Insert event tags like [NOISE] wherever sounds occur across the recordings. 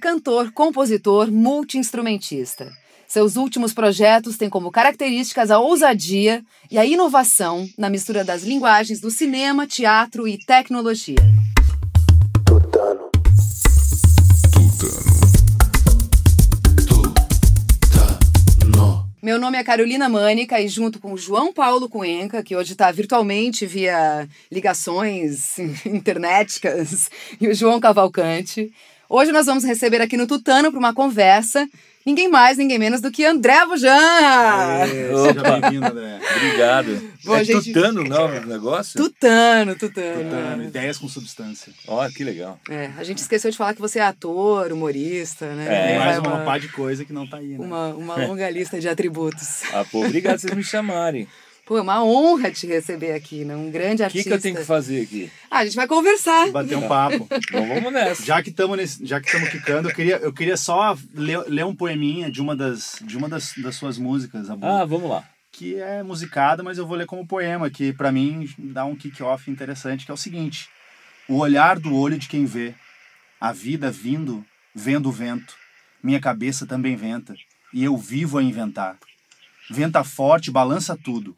cantor, compositor, multiinstrumentista. Seus últimos projetos têm como características a ousadia e a inovação na mistura das linguagens do cinema, teatro e tecnologia. Tutano. Meu nome é Carolina Mânica e junto com João Paulo Cuenca, que hoje está virtualmente via ligações [LAUGHS] internéticas, e o João Cavalcante, hoje nós vamos receber aqui no Tutano para uma conversa ninguém mais, ninguém menos do que André Bujan. Seja bem-vindo, André. Obrigado. Bom, é gente- tutano não, o negócio? Tutano, Tutano. Tutano, ideias com substância. Ó, que legal. É, a gente esqueceu de falar que você é ator, humorista, né? É, Mais vai uma, pá de coisa que não tá aí, né? uma, uma longa lista de atributos. Ah, pô, obrigado por vocês me chamarem. Pô, é uma honra te receber aqui, né? Um grande O que, artista. que eu tenho que fazer aqui? Ah, a gente vai conversar. Bater um papo. Bom, vamos nessa. Já que estamos já que estamos quicando, eu queria, eu queria só ler, ler um poeminha de uma das de uma das, das suas músicas, Abu, Ah, vamos lá. que é musicada, mas eu vou ler como poema, que pra mim dá um kick-off interessante, que é o seguinte: O olhar do olho de quem vê, a vida vindo, vendo o vento. Minha cabeça também venta, e eu vivo a inventar. Venta forte, balança tudo,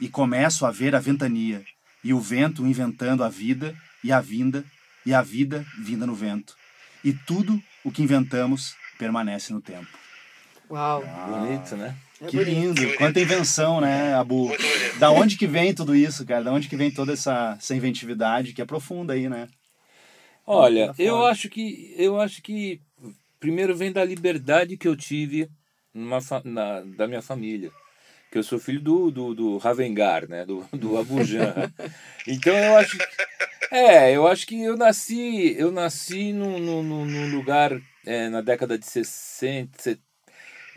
e começo a ver a ventania, e o vento inventando a vida e a vinda, e a vida vinda no vento. E tudo o que inventamos permanece no tempo. Uau. Bonito, né? É que bonito. lindo, quanta invenção, né, Abu? Bonito. Da onde que vem tudo isso, cara? Da onde que vem toda essa, essa inventividade que é profunda aí, né? Olha, eu acho que eu acho que primeiro vem da liberdade que eu tive numa na, da minha família. Que eu sou filho do, do, do Ravengar, né? Do, do [LAUGHS] Abujan. então eu acho. É, eu acho que eu nasci. Eu nasci num, num, num- lugar é, na década de 60. se-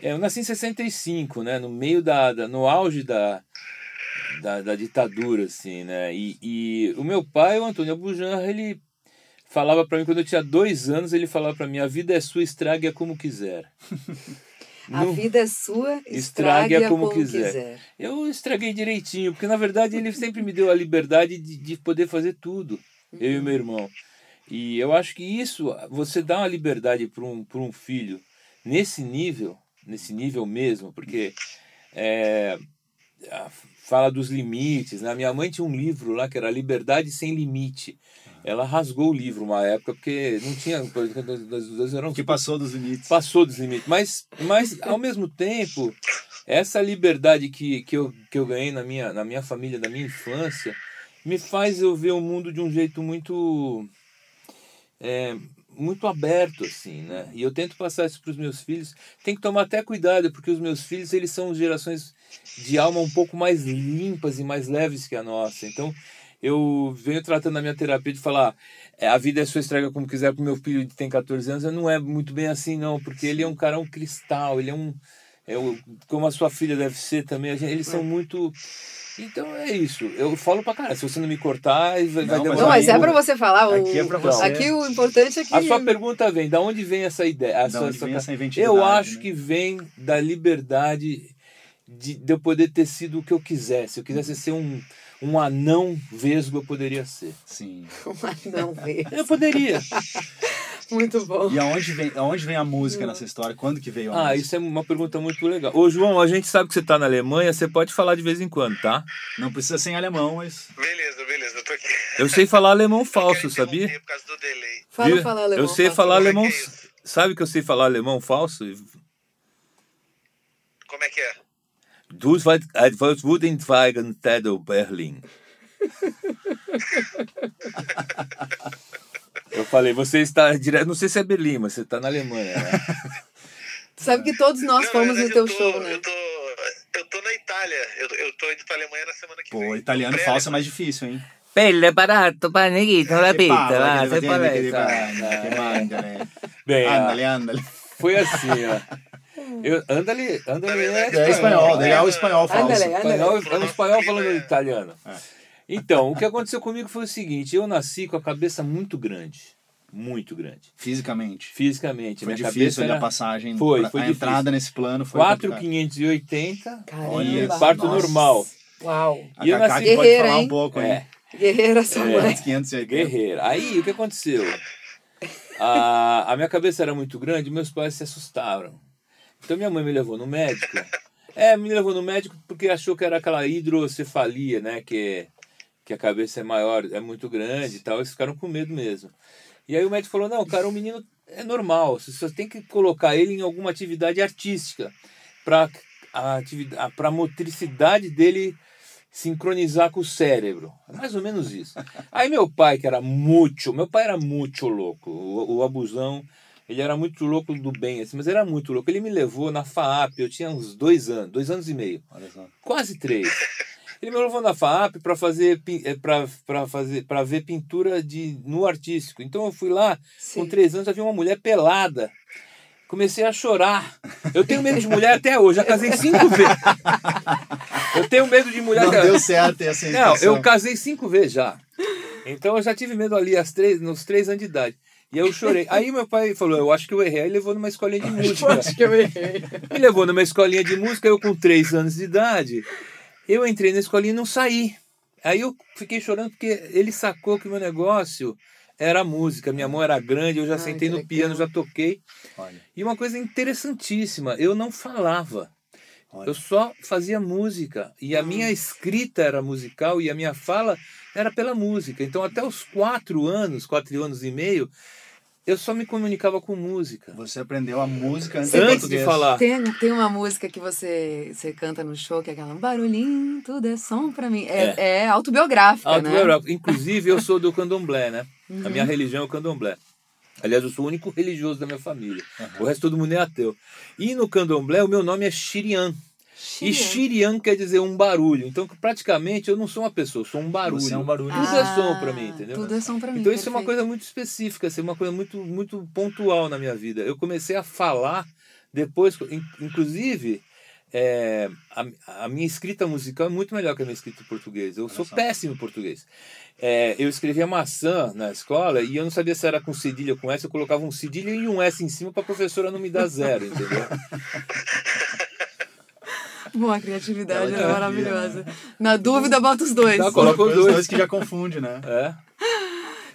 é, eu nasci em 65, né? No meio da. da no auge da, da, da ditadura, assim, né? E, e o meu pai, o Antônio Abujan, ele falava para mim quando eu tinha dois anos, ele falava para mim: a vida é sua, estrague-a como quiser. [LAUGHS] A vida é sua, Estrague-a como como, quiser. quiser. Eu estraguei direitinho, porque na verdade ele sempre me deu a liberdade de, de poder fazer tudo, eu e meu irmão. E eu acho que isso, você dá uma liberdade para um, pra um filho nesse nível, nesse nível mesmo, porque é, fala dos limites. Né? Minha mãe tinha um livro lá que era Liberdade Sem Limite. Ela rasgou o livro uma época, porque não tinha. Nós Que passou dos limites. passou dos limites. Mas, mas ao mesmo tempo, essa liberdade que, que, eu, que eu ganhei na minha, na minha família, na minha infância, me faz eu ver o mundo de um jeito muito. é, muito aberto assim, né? E eu tento passar isso para os meus filhos. Tem que tomar até cuidado, porque os meus filhos eles são gerações de alma um pouco mais limpas e mais leves que a nossa. Então, eu venho tratando na minha terapia de falar é, a vida é sua estraga como quiser pro meu filho que tem 14 anos, não é muito bem assim não, porque ele é um cara um cristal, ele é um é o- como a sua filha deve ser também, a gente- eles são muito então é isso. Eu falo pra cara, se você não me cortar, vai, vai Não, mas Não, mas é pra você falar. O... Aqui é pra você. Aqui o importante é que. A sua pergunta vem, da onde vem essa ideia? Da onde essa- vem essa inventividade, eu acho né? que vem da liberdade de, de eu poder ter sido o que eu quisesse. Se eu quisesse ser um, um anão vesgo, eu poderia ser. Sim. [LAUGHS] Não vê. Eu poderia. [LAUGHS] [LAUGHS] Muito bom. E aonde vem, aonde vem a música nessa história? Quando que veio a Ah, música? isso é uma pergunta muito legal. Ô, João, a gente sabe que você tá na Alemanha, você pode falar de vez em quando, tá? Não precisa ser em alemão, mas... Beleza, beleza, eu tô aqui. Eu sei falar alemão [LAUGHS] Eu falso, quero sabia? Por causa do delay. Fala, fala alemão. Eu sei fala. falar é alemão. é? Sabe que eu sei falar alemão falso? Como é que é? Du etwas wurden Zweigen Tedo Berlin. [LAUGHS] Eu falei, você está direto. Não sei se é Berlim, mas você está na Alemanha, né? [LAUGHS] Sabe que todos nós Não, fomos na no teu eu tô, show, né? Eu tô, eu tô na Itália. Eu, eu tô indo pra Alemanha na semana que vem. Pô, italiano falso é mais difícil, hein? Pelle, barato, paneguito, la Que palla, lá, che manda, né? Bem, ah, Andale, andale. foi assim, ó. Eu, andale, andale É espanhol, daí é o espanhol falso. Andale, andale. é um espanhol falando É. Então, o que aconteceu comigo foi o seguinte: eu nasci com a cabeça muito grande. Muito grande. Fisicamente. Fisicamente. Foi minha difícil ali a era passagem. Foi, pra- foi a difícil. entrada nesse plano foi 4,580 Caramba. e parto nossa. normal. Uau. A E eu nasci- que pode Guerreira, falar hein? um pouco, hein? É, Guerreira sua É. mãe. 580. guerreiro. Aí o que aconteceu? a, a minha cabeça era muito grande e meus pais se assustaram. Então minha mãe me levou no médico. É, me levou no médico porque achou que era aquela hidrocefalia, né? Que, que a cabeça é maior, é muito grande e tal. Eles ficaram com medo mesmo. E aí o médico falou: não, cara, o menino é normal. Você só tem que colocar ele em alguma atividade artística para a, atividade, a motricidade dele sincronizar com o cérebro. É mais ou menos isso. Aí meu pai, que era muito, meu pai era muito louco, o, o abusão, ele era muito louco do bem, assim, mas era muito louco. Ele me levou na FAAP, eu tinha uns dois anos, dois anos e meio, quase três. Ele me levou na FAAP para fazer para fazer para ver pintura de no artístico. Então eu fui lá Sim. com três anos, havia uma mulher pelada. Comecei a chorar. Eu tenho medo de mulher até hoje. Já casei cinco vezes. [LAUGHS] Eu tenho medo de mulher Não até deu certo essa Não, intenção. eu casei cinco vezes já. Então eu já tive medo ali às três, nos três anos de idade. E eu chorei. Aí meu pai falou: Eu acho que eu errei. Aí levou numa escolinha de música. Acho que eu errei. Me levou numa escolinha de música, eu com três anos de idade. Eu entrei na escolinha e não saí. Aí eu fiquei chorando porque ele sacou que o meu negócio era a música. Minha mão era grande, eu já Ai, sentei no legal. piano, já toquei. Olha, E uma coisa interessantíssima, eu não falava. olha. Eu só fazia música. E a minha escrita era musical e a minha fala era pela música. Então, até os quatro anos, quatro anos e meio, eu só me comunicava com música. Você aprendeu a música antes, Antes de falar. Tem, tem uma música que você, você canta no show, que é aquela barulhinho, tudo é som pra mim. É, é. autobiográfica, né? Autobiográfico. Inclusive, eu sou do candomblé, né? A Uhum. minha religião é o candomblé. Aliás, eu sou o único religioso da minha família. O resto todo mundo é ateu. E no candomblé, o meu nome é Shirian. E Shirian quer dizer um barulho. Então, praticamente, eu não sou uma pessoa, eu sou um barulho. Você é um barulho. Tudo é som pra mim, entendeu? Tudo é som pra mim. Então isso é uma coisa muito específica, assim, uma coisa muito, muito pontual na minha vida. Eu comecei a falar depois, in- inclusive, é, a, a minha escrita musical é muito melhor que a minha escrita em português. Eu sou só. péssimo em português. É, eu escrevia maçã na escola e eu não sabia se era com cedilha ou com S. Eu colocava um cedilha e um S em cima para a professora não me dar zero, entendeu? [LAUGHS] Bom, a criatividade é é maravilhosa. Na dúvida, bota os dois. Tá, coloca os dois. dois que já confunde, né? É.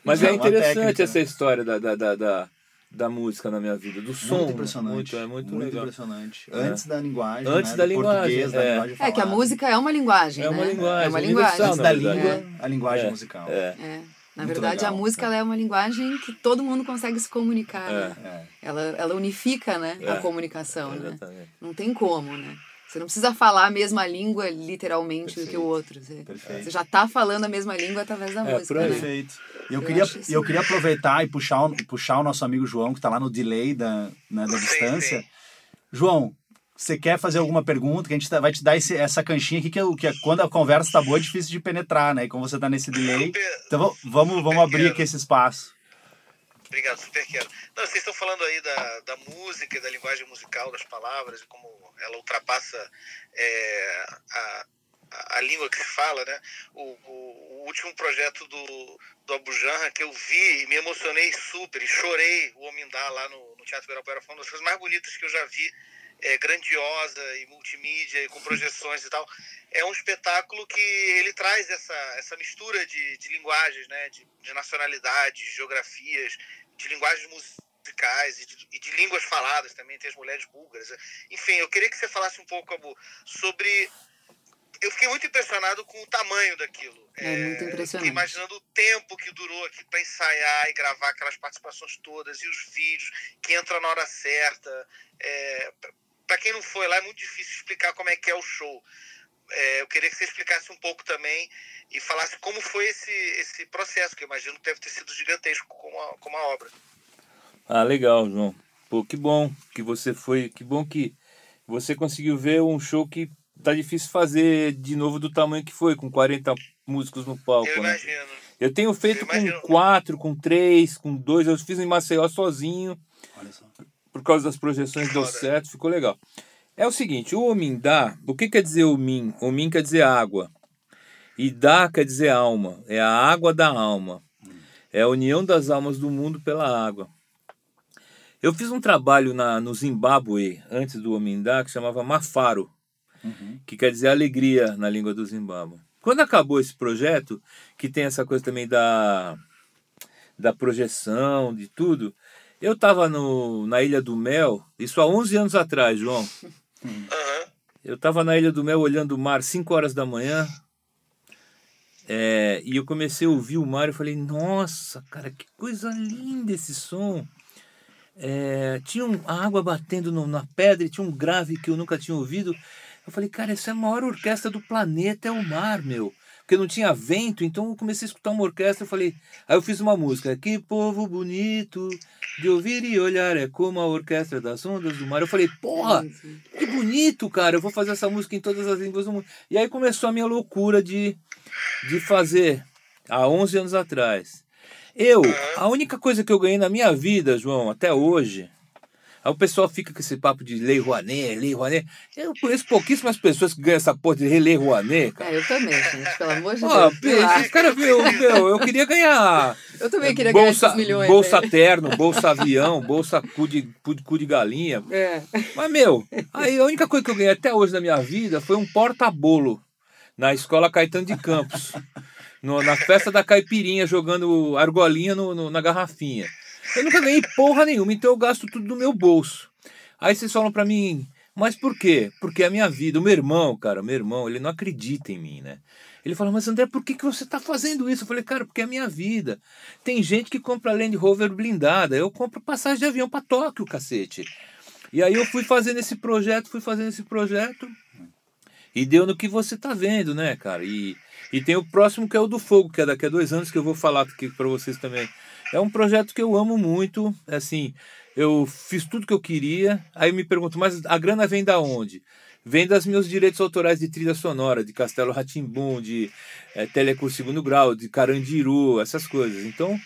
Mas É é uma interessante técnica, essa né? história da, da, da, da, da música na minha vida, do som. Muito né? impressionante. Muito, é muito, legal. impressionante. É. Antes da linguagem. Antes né? da linguagem, português, da é. linguagem É que a música é uma linguagem, É uma né? linguagem, É uma linguagem. Antes da verdade. língua, a linguagem É. musical. É. É. Na Muito verdade, legal. a música ela é uma linguagem que todo mundo consegue se comunicar. né? É. Ela, ela unifica né, a É. comunicação. Né? Exatamente. Não tem como, né? Você não precisa falar a mesma língua literalmente do que o Perfeito. outro. Você, Perfeito. você já está falando a mesma língua através da É, música, né? Perfeito. E eu, Eu queria, isso eu queria aproveitar e puxar, o- puxar o nosso amigo João, que está lá no delay da, né, da distância. sim. João, você quer fazer alguma pergunta? Que a gente tá- vai te dar esse- essa canchinha aqui, que, é o- que é- quando a conversa tá boa é difícil de penetrar, né? E como você tá nesse delay. Super, Então va- vamos, vamos abrir aqui esse espaço. Obrigado, super quero. Não, vocês estão falando aí da, da música da linguagem musical, das palavras, e como ela ultrapassa é, a, a, língua que se fala, né? O, o, o último projeto do, do Abu Janra que eu vi e me emocionei super e chorei o Omindá lá no, no Teatro Ibirapuera, foi uma das coisas mais bonitas que eu já vi. É, grandiosa e multimídia e com projeções e tal. É um espetáculo que ele traz essa, essa mistura de, de linguagens, né? de, de nacionalidades, geografias, de linguagens musicais e de, e de línguas faladas também, tem as mulheres búlgaras. Enfim, eu queria que você falasse um pouco, Abu, sobre. Eu fiquei muito impressionado com o tamanho daquilo. É muito impressionante. Imaginando o tempo que durou aqui para ensaiar e gravar aquelas participações todas e os vídeos, que entra na hora certa. É, para quem não foi lá, é muito difícil explicar como é que é o show. É, eu queria que você explicasse um pouco também e falasse como foi esse, esse processo, que eu imagino que deve ter sido gigantesco como a, como a obra. Ah, legal, João. Pô, que bom que você foi, que bom que você conseguiu ver um show que tá difícil fazer de novo do tamanho que foi, com 40 músicos no palco, Eu né? imagino. Eu tenho feito Eu com quatro, com três, com dois. Eu fiz em Maceió sozinho, Olha só. por causa das projeções deu certo, ficou legal. É o seguinte, o Omindá, o que quer dizer Omim? Omim quer dizer água. E Dá quer dizer alma. É a água da alma. É a união das almas do mundo pela água. Eu fiz um trabalho na, no Zimbábue, antes do Omindá, que chamava Mafaro, que quer dizer alegria na língua do Zimbábue. Quando acabou esse projeto, que tem essa coisa também da, da projeção, de tudo. Eu estava na Ilha do Mel, isso há 11 anos atrás, João. [LAUGHS] Aham. Eu estava na Ilha do Mel olhando o mar 5 horas da manhã. é, e eu comecei a ouvir o mar e falei, nossa, cara, que coisa linda esse som. É, tinha um- a água batendo no- na pedra e tinha um grave que eu nunca tinha ouvido. Eu falei, cara, essa é a maior orquestra do planeta, é o mar, meu. Porque não tinha vento, então eu comecei a escutar uma orquestra. Eu falei, aí eu fiz uma música, que povo bonito de ouvir e olhar, é como a orquestra das ondas do mar. Eu falei, porra, que bonito, cara, eu vou fazer essa música em todas as línguas do mundo. E aí começou a minha loucura de, de fazer, há 11 anos atrás. Eu, a única coisa que eu ganhei na minha vida, João, até hoje, aí o pessoal fica com esse papo de Lei Rouanet, Lei Rouanet. Eu conheço pouquíssimas pessoas que ganham essa porra de Lei Rouanet, cara. É, eu também, gente, pelo amor de Deus. lá. esse cara, meu, meu, eu queria ganhar Eu também queria ganhar bolsa, esses milhões. bolsa né? terno, bolsa avião, bolsa cu de, cu de, cu de galinha. É. Mas, meu, aí a única coisa que eu ganhei até hoje na minha vida foi um porta-bolo na escola Caetano de Campos. No- na festa da caipirinha, jogando argolinha no, no- na garrafinha. Eu nunca ganhei porra nenhuma, então eu gasto tudo do meu bolso. Aí vocês falam pra mim, mas por quê? Porque a minha vida. O meu irmão, cara, meu irmão, ele não acredita em mim, né? Ele fala, mas André, por que, que você tá fazendo isso? Eu falei, cara, porque é a minha vida. Tem gente que compra Land Rover blindada, eu compro passagem de avião pra Tóquio, cacete. E aí eu fui fazendo esse projeto, fui fazendo esse projeto. E deu no que você tá vendo, né, cara? E, e tem o próximo que é o do Fogo, que é daqui a dois anos que eu vou falar aqui para vocês também. É um projeto que eu amo muito, assim, eu fiz tudo que eu queria, aí me pergunto, mas a grana vem da onde? Vem dos meus direitos autorais de trilha sonora, de Castelo Ratimbum, de é, Telecurso Segundo Grau, de Carandiru, essas coisas. Então,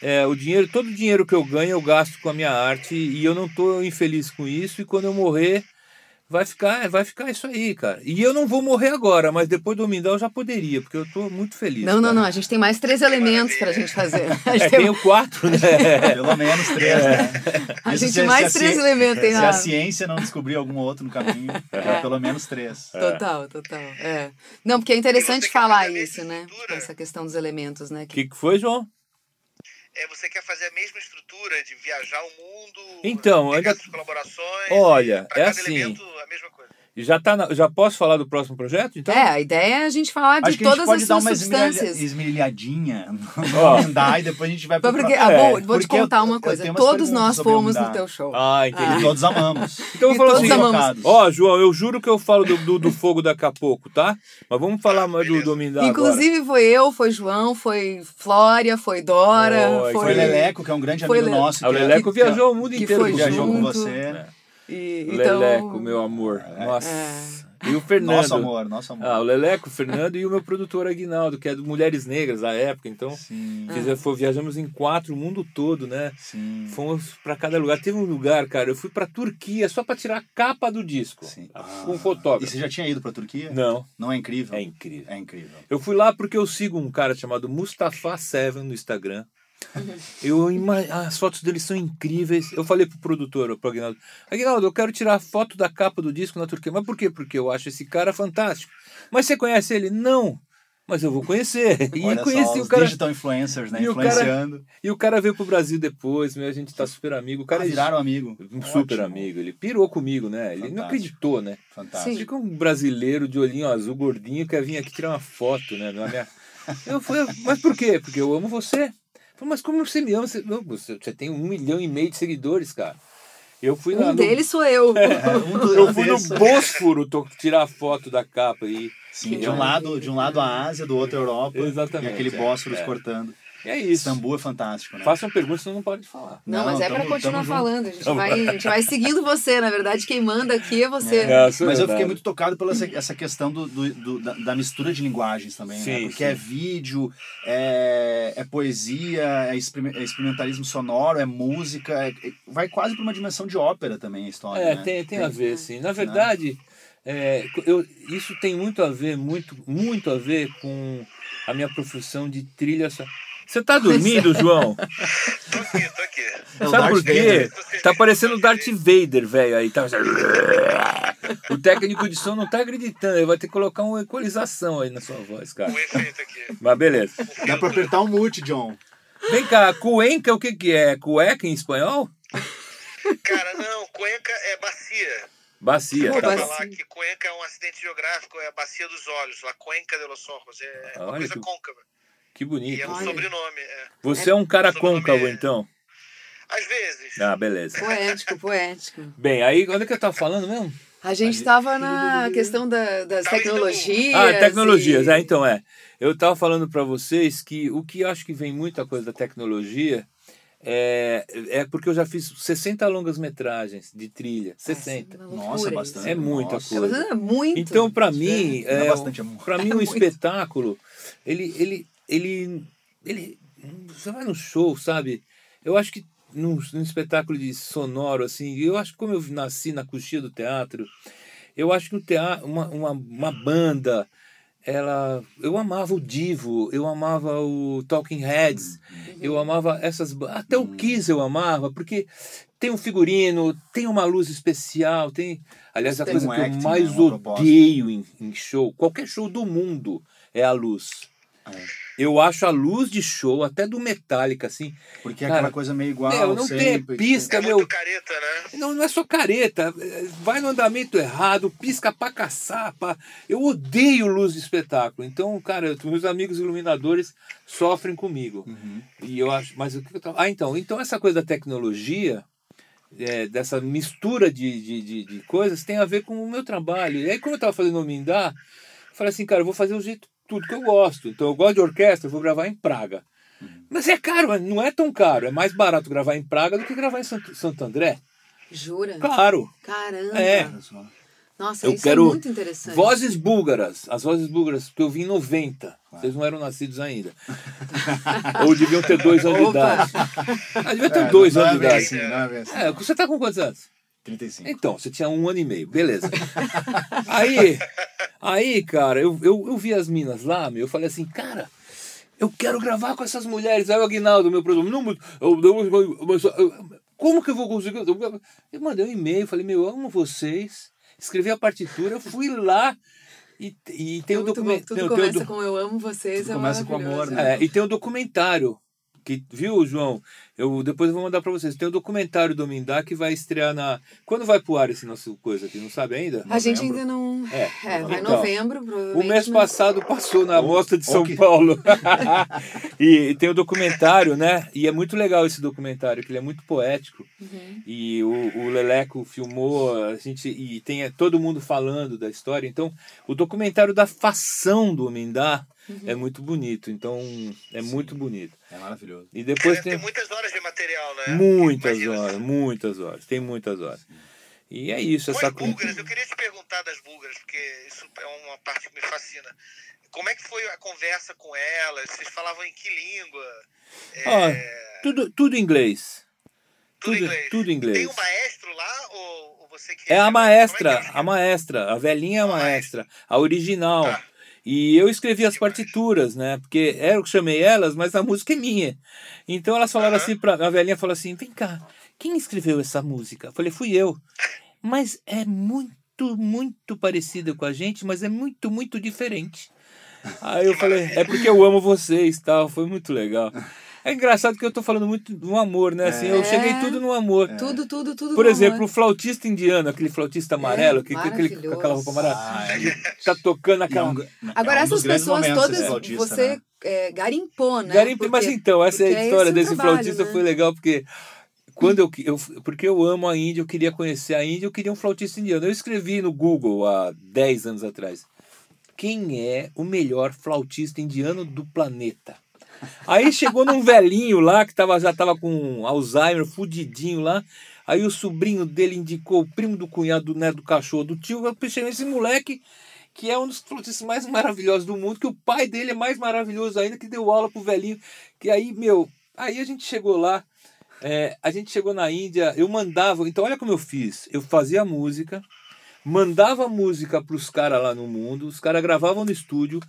é, o dinheiro, todo o dinheiro que eu ganho eu gasto com a minha arte e eu não tô infeliz com isso e quando eu morrer vai ficar, vai ficar isso aí, cara. E eu não vou morrer agora, mas depois do Mindal eu já poderia, porque eu tô muito feliz. Não, não, cara. não. A gente tem mais três elementos pra gente fazer. [LAUGHS] A gente É, tem, tenho quatro, né? Pelo menos três, né? a gente se- se mais a três ci- elementos tem Se a ciência não descobrir algum outro no caminho, é pelo menos três. Total, total. É. Não, porque é interessante falar isso, né? Essa questão dos elementos, né? O Que- que, que foi, João? É, você quer fazer a mesma estrutura de viajar o mundo, Então, pegar essas colaborações, Olha, é cada assim. elemento a mesma coisa. Já, tá na- já posso falar do próximo projeto? Então? É, a ideia é a gente falar de Acho que a gente todas pode as dar suas uma esmerilha- substâncias. esmerilhadinha [LAUGHS] no e depois a gente vai pro porque, pro- ah, É, vou, vou te porque eu- contar uma coisa. Todos nós fomos no teu show. Ah, entendi. E todos amamos. [LAUGHS] Então eu vou falar todos assim, amamos. ó, João, eu juro que eu falo do, do, do fogo daqui a pouco, tá? Mas vamos falar mais do, do Mindá agora. Inclusive foi eu, foi João, foi Flória, foi Dora, Oi, foi, Foi Leleco, que é um grande Foi amigo Le- nosso. Ah, o que é- Leleco que viajou o mundo que inteiro foi com viajou com você. E, então, Leleco, meu amor. Nossa. É. E o Fernando. Nosso amor, nosso amor. Ah, o Leleco, o Fernando e o meu produtor Aguinaldo, que é do Mulheres Negras da época. Então, Sim, fiz- foi- viajamos em quatro, o mundo todo, né? sim. Fomos pra cada lugar. Teve um lugar, cara, eu fui pra Turquia só pra tirar a capa do disco. Sim. Com um E fotógrafo. você já tinha ido pra Turquia? Não, Não é incrível? é incrível. É incrível. Eu fui lá porque eu sigo um cara chamado Mustafa Seven no Instagram. [LAUGHS] Eu. As fotos dele são incríveis. Eu falei pro produtor, pro Aguinaldo, Aguinaldo, eu quero tirar foto da capa do disco na Turquia. Mas por quê? Porque eu acho esse cara fantástico. Mas você conhece ele? Não. Mas eu vou conhecer. [LAUGHS] E Olha conheci só, o cara. digital influencers, né? E o cara- Influenciando. E o cara veio pro Brasil depois, meu, a gente tá super amigo. O cara Ah, é viraram amigo. um super Ótimo. amigo. Ele pirou comigo, né? Ele não Fantástico. acreditou, né? Fantástico. Fica um brasileiro de olhinho azul, gordinho, quer vir aqui tirar uma foto, né? Na minha... [LAUGHS] Eu falei, mas por quê? Porque eu amo você. Falei, mas como você me ama? Você, Não, você, você tem um milhão e meio de seguidores, cara. Eu fui lá um no, deles sou eu. É, [LAUGHS] um do- eu fui no. Bósforo tô, tirar a foto da capa e, Sim, de um, lado, de um lado a Ásia, do outro a Europa. Exatamente, E aquele é, Bósforo é. cortando. E é isso. Istambul é fantástico, né? Façam perguntas, senão não pode falar. Não, Não, mas é pra tamo- continuar falando. A gente, vai, a gente vai seguindo você. Na verdade, quem manda aqui é você. É, é Mas eu fiquei muito tocado pela essa, essa questão do, do- do- da, da mistura de linguagens também, né? Sim, Porque sim. é vídeo, é, é poesia, é, é experimentalismo sonoro, é música, é- é- vai quase para uma dimensão de ópera também a história, É, né? tem, tem a ver, sim. Na verdade, é, eu, isso tem muito a ver, muito, muito a ver com a minha profissão de trilha. Você tá dormindo, João? Tô aqui, tô aqui. É Sabe por quê? Vader. Tá parecendo o Darth Vader, velho, aí. Tá... O técnico de som não tá acreditando, ele vai ter que colocar uma equalização aí na sua voz, cara. Um efeito aqui. Mas beleza. Dá pra apertar um mute, John. Vem cá, cuenca o que que é? Cueca em espanhol? Cara, não, Cuenca é bacia. Bacia, Pô, tá bacia. falar que Cuenca é um acidente geográfico, é a bacia dos olhos, la Cuenca de los Ojos. É uma Olha coisa que côncava. Que E bonito. é um Olha. sobrenome. é. Você é um cara Sobrenome côncavo, é- então? Às vezes. Ah, beleza. Poético, poético. Bem, aí onde é que eu tava falando mesmo? A gente estava na questão da- das Tava tecnologias. Ah, tecnologias. e- É, então é. Eu tava falando para vocês que o que eu acho que vem muita coisa da tecnologia é, é porque eu já fiz 60 longas metragens de trilha. 60. Nossa, Nossa, loucura bastante. É muita Nossa. coisa. É muito. Então, para mim, é é, amor. para mim [LAUGHS] É um espetáculo, ele, ele, ele, ele, você vai no show, sabe? Eu acho que num, num espetáculo de sonoro assim, eu acho que como eu nasci na coxia do teatro, eu acho que o teatro, uma, uma, uma banda, ela, eu amava o Divo, eu amava o Talking Heads, eu amava essas, até o Kiss eu amava, porque tem um figurino, tem uma luz especial, tem, aliás, a Tem coisa um que eu acting, mais né, uma proposta. odeio em, em show, qualquer show do mundo, é a luz. É. Eu acho a luz de show, até do Metallica, assim, Porque é Cara, aquela coisa meio igual. meu, não tem sempre. pisca, É meu, muito careta, né? não, não é só careta, é, vai no andamento errado, pisca pra caçapa. Eu odeio luz de espetáculo. Então, cara, meus amigos iluminadores sofrem comigo. Uhum. E eu acho, mas o que eu tava... Ah, então, então essa coisa da tecnologia, é, dessa mistura de, de, de, de coisas, tem a ver com o meu trabalho. E aí, como eu tava fazendo o Mindá, eu falei assim, cara, eu vou fazer o jeito tudo que eu gosto. Então, eu gosto de orquestra, eu vou gravar em Praga. Mas é caro, mas não é tão caro. É mais barato gravar em Praga do que gravar em Santo, Santo André. Jura? Claro. Caramba. É. Nossa, Eu isso quero é muito interessante. Vozes búlgaras. As vozes búlgaras, porque eu vim em 90. Vocês não eram nascidos ainda. [LAUGHS] Ou deviam ter dois anos de Opa. idade. Ah, devia ter É, dois anos é de idade. assim, não é assim. É, você tá com quantos anos? 35. Então, você tinha um ano e meio, beleza. [LAUGHS] Aí, aí cara, eu, eu, eu vi as minas lá, meu, eu falei assim, cara, eu quero gravar com essas mulheres. Aí o Aguinaldo, meu produtor, não, mas eu, eu, mas, eu- como que eu vou conseguir? Eu, mandei um e-mail, falei, meu, eu amo vocês. Escrevi a partitura, eu fui lá e, e tem o Tudo, documento. tudo tem o- tem o começa do- com eu amo vocês. Tudo é começa com amor, né? é, e tem o documentário. Que, viu, João? Eu depois eu vou mandar pra vocês. Tem o documentário do Mindá que vai estrear na. Quando vai pro ar esse nosso coisa aqui? Não sabe ainda? A gente ainda não. É. É, vai em Então, novembro, provavelmente. O mês mas- passado passou na Mostra de São que- Paulo. [LAUGHS] e tem o documentário, né? E é muito legal esse documentário, que ele é muito poético. Uhum. E o, o Leleco filmou, a gente e tem é, todo mundo falando da história. Então, o documentário da fação do Mindá Uhum. é muito bonito. Então, é muito bonito. É maravilhoso. E depois tem ter muitas horas de material, né? muitas Imagina. horas, muitas horas. Tem muitas horas. E é isso, essa búlgaras, eu queria te perguntar das búlgaras, porque isso é uma parte que me fascina. Como é que foi a conversa com elas? Vocês falavam em que língua? É, Ó, tudo, tudo em inglês. tudo, tudo- inglês. tudo em inglês. Tem um maestro lá ou, ou você que É a Como maestra, é que a maestra, a velhinha é a A maestra, a original. Tá. E eu escrevi as partituras, né? Porque eu que chamei elas, mas a música é minha. Então elas falaram Aham. assim pra. A velhinha falou assim: vem cá, quem escreveu essa música? Eu falei, fui eu. Mas é muito, muito parecida com a gente, mas é muito, muito diferente. [LAUGHS] Aí eu falei, é porque eu amo vocês tal. Foi muito legal. [LAUGHS] É engraçado que eu tô falando muito do amor, né? Assim, eu É. cheguei tudo no amor. Tudo, tudo, tudo. Por exemplo, o amor. flautista indiano, aquele flautista amarelo, que, que- aquele, com aquela roupa amarela, é. tá tocando é aquela. um- Agora, é um essas pessoas momentos todas flautista, você né? é, garimpou, né? Mas então, essa é a história esse o desse trabalho, flautista né? foi legal, porque quando eu, eu. Porque eu amo a Índia, eu queria conhecer a Índia, eu queria um flautista indiano. Eu escrevi no Google há 10 anos atrás. Quem é o melhor flautista indiano do planeta? Aí chegou num velhinho lá que tava, já tava com Alzheimer, fudidinho lá. Aí o sobrinho dele indicou o primo do cunhado, do neto do cachorro, do tio. Eu pensei nesse moleque que é um dos flautistas mais maravilhosos do mundo, que o pai dele é mais maravilhoso ainda, que deu aula pro velhinho. Que aí, meu, aí a gente chegou lá, é, a gente chegou na Índia, eu mandava, então olha como eu fiz, eu fazia música, mandava música pros caras lá no mundo, os caras gravavam no estúdio,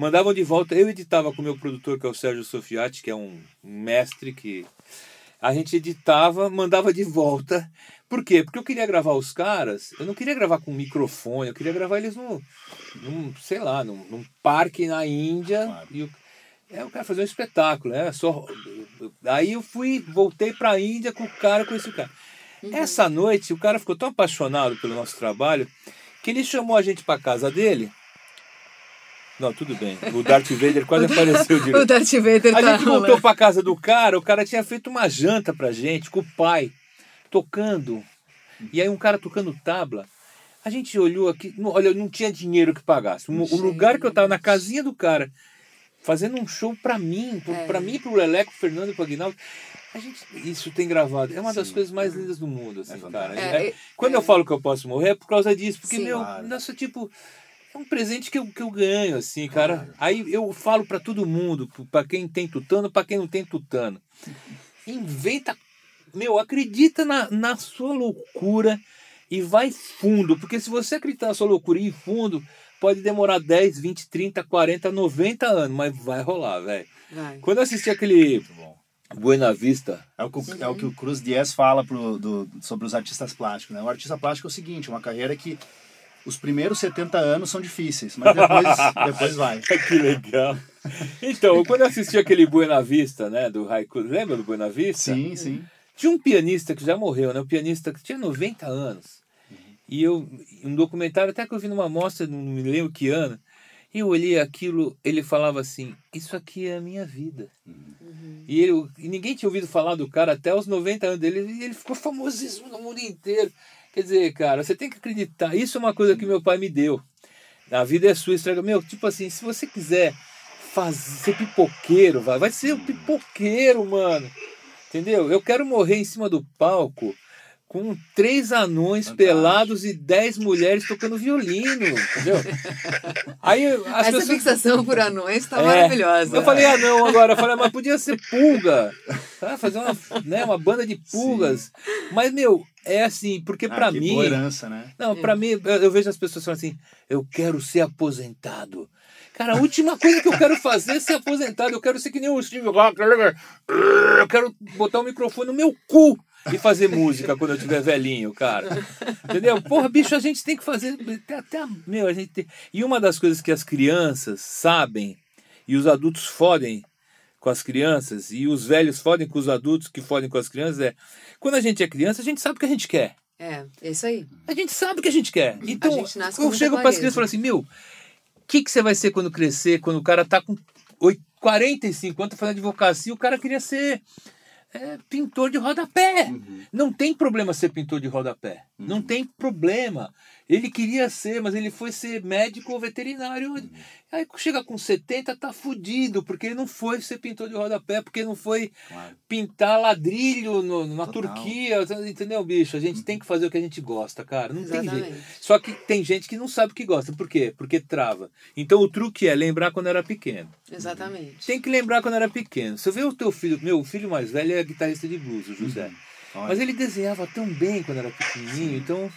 mandavam de volta, eu editava com o meu produtor, que é o Sérgio Sofiati, que é um mestre que a gente editava, mandava de volta. Por quê? Porque eu queria gravar os caras, eu não queria gravar com microfone, eu queria gravar eles no, num, sei lá, num, num parque na Índia. Claro. E o, é, eu quero fazer um espetáculo, é só Aí eu fui, voltei pra Índia com o cara, conheci o cara. Essa noite, o cara ficou tão apaixonado pelo nosso trabalho que ele chamou a gente pra casa dele. Não, tudo bem. O Darth Vader quase [LAUGHS] apareceu O direito. Darth Vader A tá gente voltou pra casa do cara, o cara tinha feito uma janta pra gente, com o pai, tocando. E aí um cara tocando tabla. A gente olhou aqui, não- olha, não tinha dinheiro que pagasse. O, o lugar que eu tava, na casinha do cara, fazendo um show pra mim, pro, É. pra mim, pro Leleco, pro Fernando e pro Aguinaldo. A gente, isso tem gravado. É uma das coisas mais lindas do mundo, assim, cara. fantástico. É- É, quando é. eu falo que eu posso morrer, é por causa disso. Porque, Sim. meu, Claro. nossa, tipo, é um presente que eu, que eu ganho, assim, cara. Aí eu falo pra todo mundo, pra quem tem tutano, pra quem não tem tutano. Inventa, meu, acredita na, na sua loucura e vai fundo. Porque se você acreditar na sua loucura e ir fundo, pode demorar 10, 20, 30, 40, 90 anos, mas vai rolar, velho. Vai. Quando eu assisti aquele Buena Vista, É o, que, o- é o que o Cruz Dias fala pro, do, sobre os artistas plásticos. Né? O artista plástico é o seguinte, uma carreira que os primeiros 70 anos são difíceis, mas depois, [LAUGHS] depois vai. [LAUGHS] que legal. Então, quando eu assisti aquele Buena Vista, né, do Haiku, lembra do Buena Vista? Sim, sim. Tinha um pianista que já morreu, né? Um pianista que tinha 90 anos. E eu, um documentário até que eu vi numa mostra, não me lembro que ano, e eu olhei aquilo, ele falava assim, isso aqui é a minha vida. E, ele, e ninguém tinha ouvido falar do cara até os 90 anos dele, e ele ficou famosíssimo no mundo inteiro. Quer dizer, cara, você tem que acreditar. Isso é uma coisa que meu pai me deu. A vida é sua, estraga. Meu, tipo assim, se você quiser fazer, ser pipoqueiro, vai, vai ser o pipoqueiro, mano. Entendeu? Eu quero morrer em cima do palco com três anões Fantástico. pelados e dez mulheres tocando violino, entendeu? Aí as Essa pessoas... fixação por anões tá É. maravilhosa. Eu falei, ah não, agora. Eu falei, mas podia ser pulga. Ah, fazer uma, né, uma banda de pulgas. Mas, meu, é assim, porque Ah, pra que mim. boa herança, né? Não, pra mim, eu, eu vejo as pessoas falando assim, eu quero ser aposentado. Cara, a última coisa que eu quero fazer é ser aposentado. Eu quero ser que nem o Steve Rockefeller. Eu quero botar o microfone no meu cu e fazer música quando eu tiver velhinho, cara. Entendeu? Porra, bicho, a gente tem que fazer. Até, até- meu, a gente tem... E uma das coisas que as crianças sabem e os adultos fodem com as crianças e os velhos fodem com os adultos que fodem com as crianças é quando a gente é criança, a gente sabe o que a gente quer. É, é isso aí. A gente sabe o que a gente quer. Então, gente eu chego para as crianças e falo assim: meu, o que, que você vai ser quando crescer? Quando o cara tá com oit- 45 anos, tá fazendo advocacia, o cara queria ser é, pintor de rodapé. Uhum. Não tem problema ser pintor de rodapé. Não tem problema. Ele queria ser, mas ele foi ser médico ou veterinário. Uhum. Aí chega com 70, tá fudido, porque ele não foi ser pintor de rodapé, porque não foi Claro. pintar ladrilho no- na Total. Uhum. Turquia, entendeu, bicho? A gente tem que fazer o que a gente gosta, cara. Não tem Exatamente. jeito. Só que tem gente que não sabe o que gosta. Por quê? Porque trava. Então o truque é lembrar quando era pequeno. Exatamente. Tem que lembrar quando era pequeno. Você vê o teu filho, meu filho mais velho é guitarrista de blues, o José. Uhum. Mas ele desenhava tão bem quando era pequenininho, então.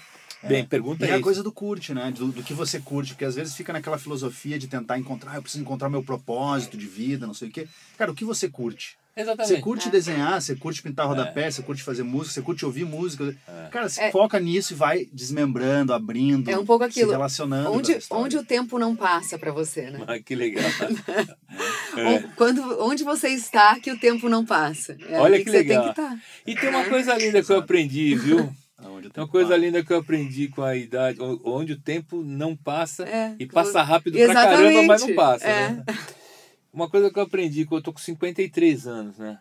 Bem, pergunta E é a coisa do curte, né? Do, do que você curte, porque às vezes fica naquela filosofia de tentar encontrar, "Ah, eu preciso encontrar meu propósito de vida, não sei o quê. Cara, o que você curte? Exatamente. Você curte desenhar, você curte pintar rodapé, você curte fazer música, você curte ouvir música. Cara, se É. foca nisso e vai desmembrando, abrindo, É um pouco aquilo. se relacionando. Onde, onde o tempo não passa pra você, né? Ah, que legal. [LAUGHS] É. Quando, onde você está que o tempo não passa. É Olha que você legal. tem que estar. E tem uma coisa linda que eu aprendi, viu? Aonde o Tem uma tempo coisa para. linda que eu aprendi com a idade, onde o tempo não passa É. e passa rápido pra caramba, mas não passa. É. né? Uma coisa que eu aprendi, que eu tô com 53 anos, né?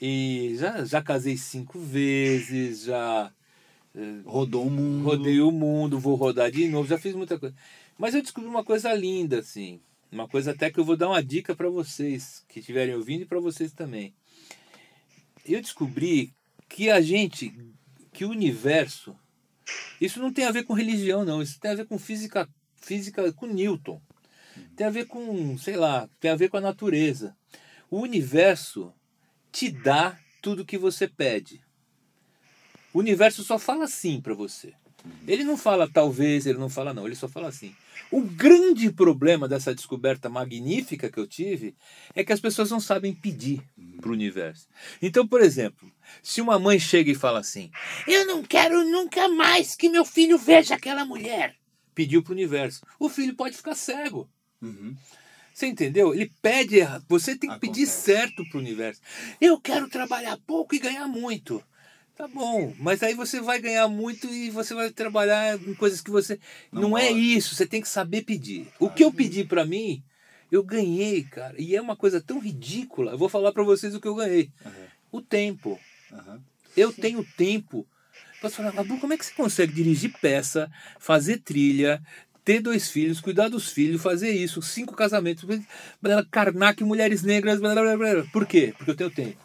E já, já casei cinco vezes, já Rodou o mundo. rodei o mundo, vou rodar de novo, já fiz muita coisa. Mas eu descobri uma coisa linda, assim. Uma coisa até que eu vou dar uma dica para vocês que estiverem ouvindo e para vocês também. Eu descobri que a gente, que o universo, isso não tem a ver com religião, não. Isso tem a ver com física, física com Newton. Tem a ver com, sei lá, tem a ver com a natureza. O universo te dá tudo que você pede. O universo só fala sim para você. Ele não fala talvez, ele não fala não, ele só fala assim. O grande problema dessa descoberta magnífica que eu tive é que as pessoas não sabem pedir para o universo. Então, por exemplo, se uma mãe chega e fala assim: Eu não quero nunca mais que meu filho veja aquela mulher. Pediu para o universo. O filho pode ficar cego. Uhum. Você entendeu? Ele pede errado. Você tem que pedir Acontece. certo pro universo. Eu quero trabalhar pouco e ganhar muito. Tá bom, mas aí você vai ganhar muito e você vai trabalhar em coisas que você. Não, Não é isso, você tem que saber pedir. O que eu pedi pra mim, eu ganhei, cara. E é uma coisa tão ridícula. Eu vou falar pra vocês o que eu ganhei: o tempo. Aham. Eu tenho tempo. Posso falar, Babu, como é que você consegue dirigir peça, fazer trilha, ter dois filhos, cuidar dos filhos, fazer isso, cinco casamentos, Karnak, mulheres negras, blá, blá, blá, blá. Por quê? Porque eu tenho tempo.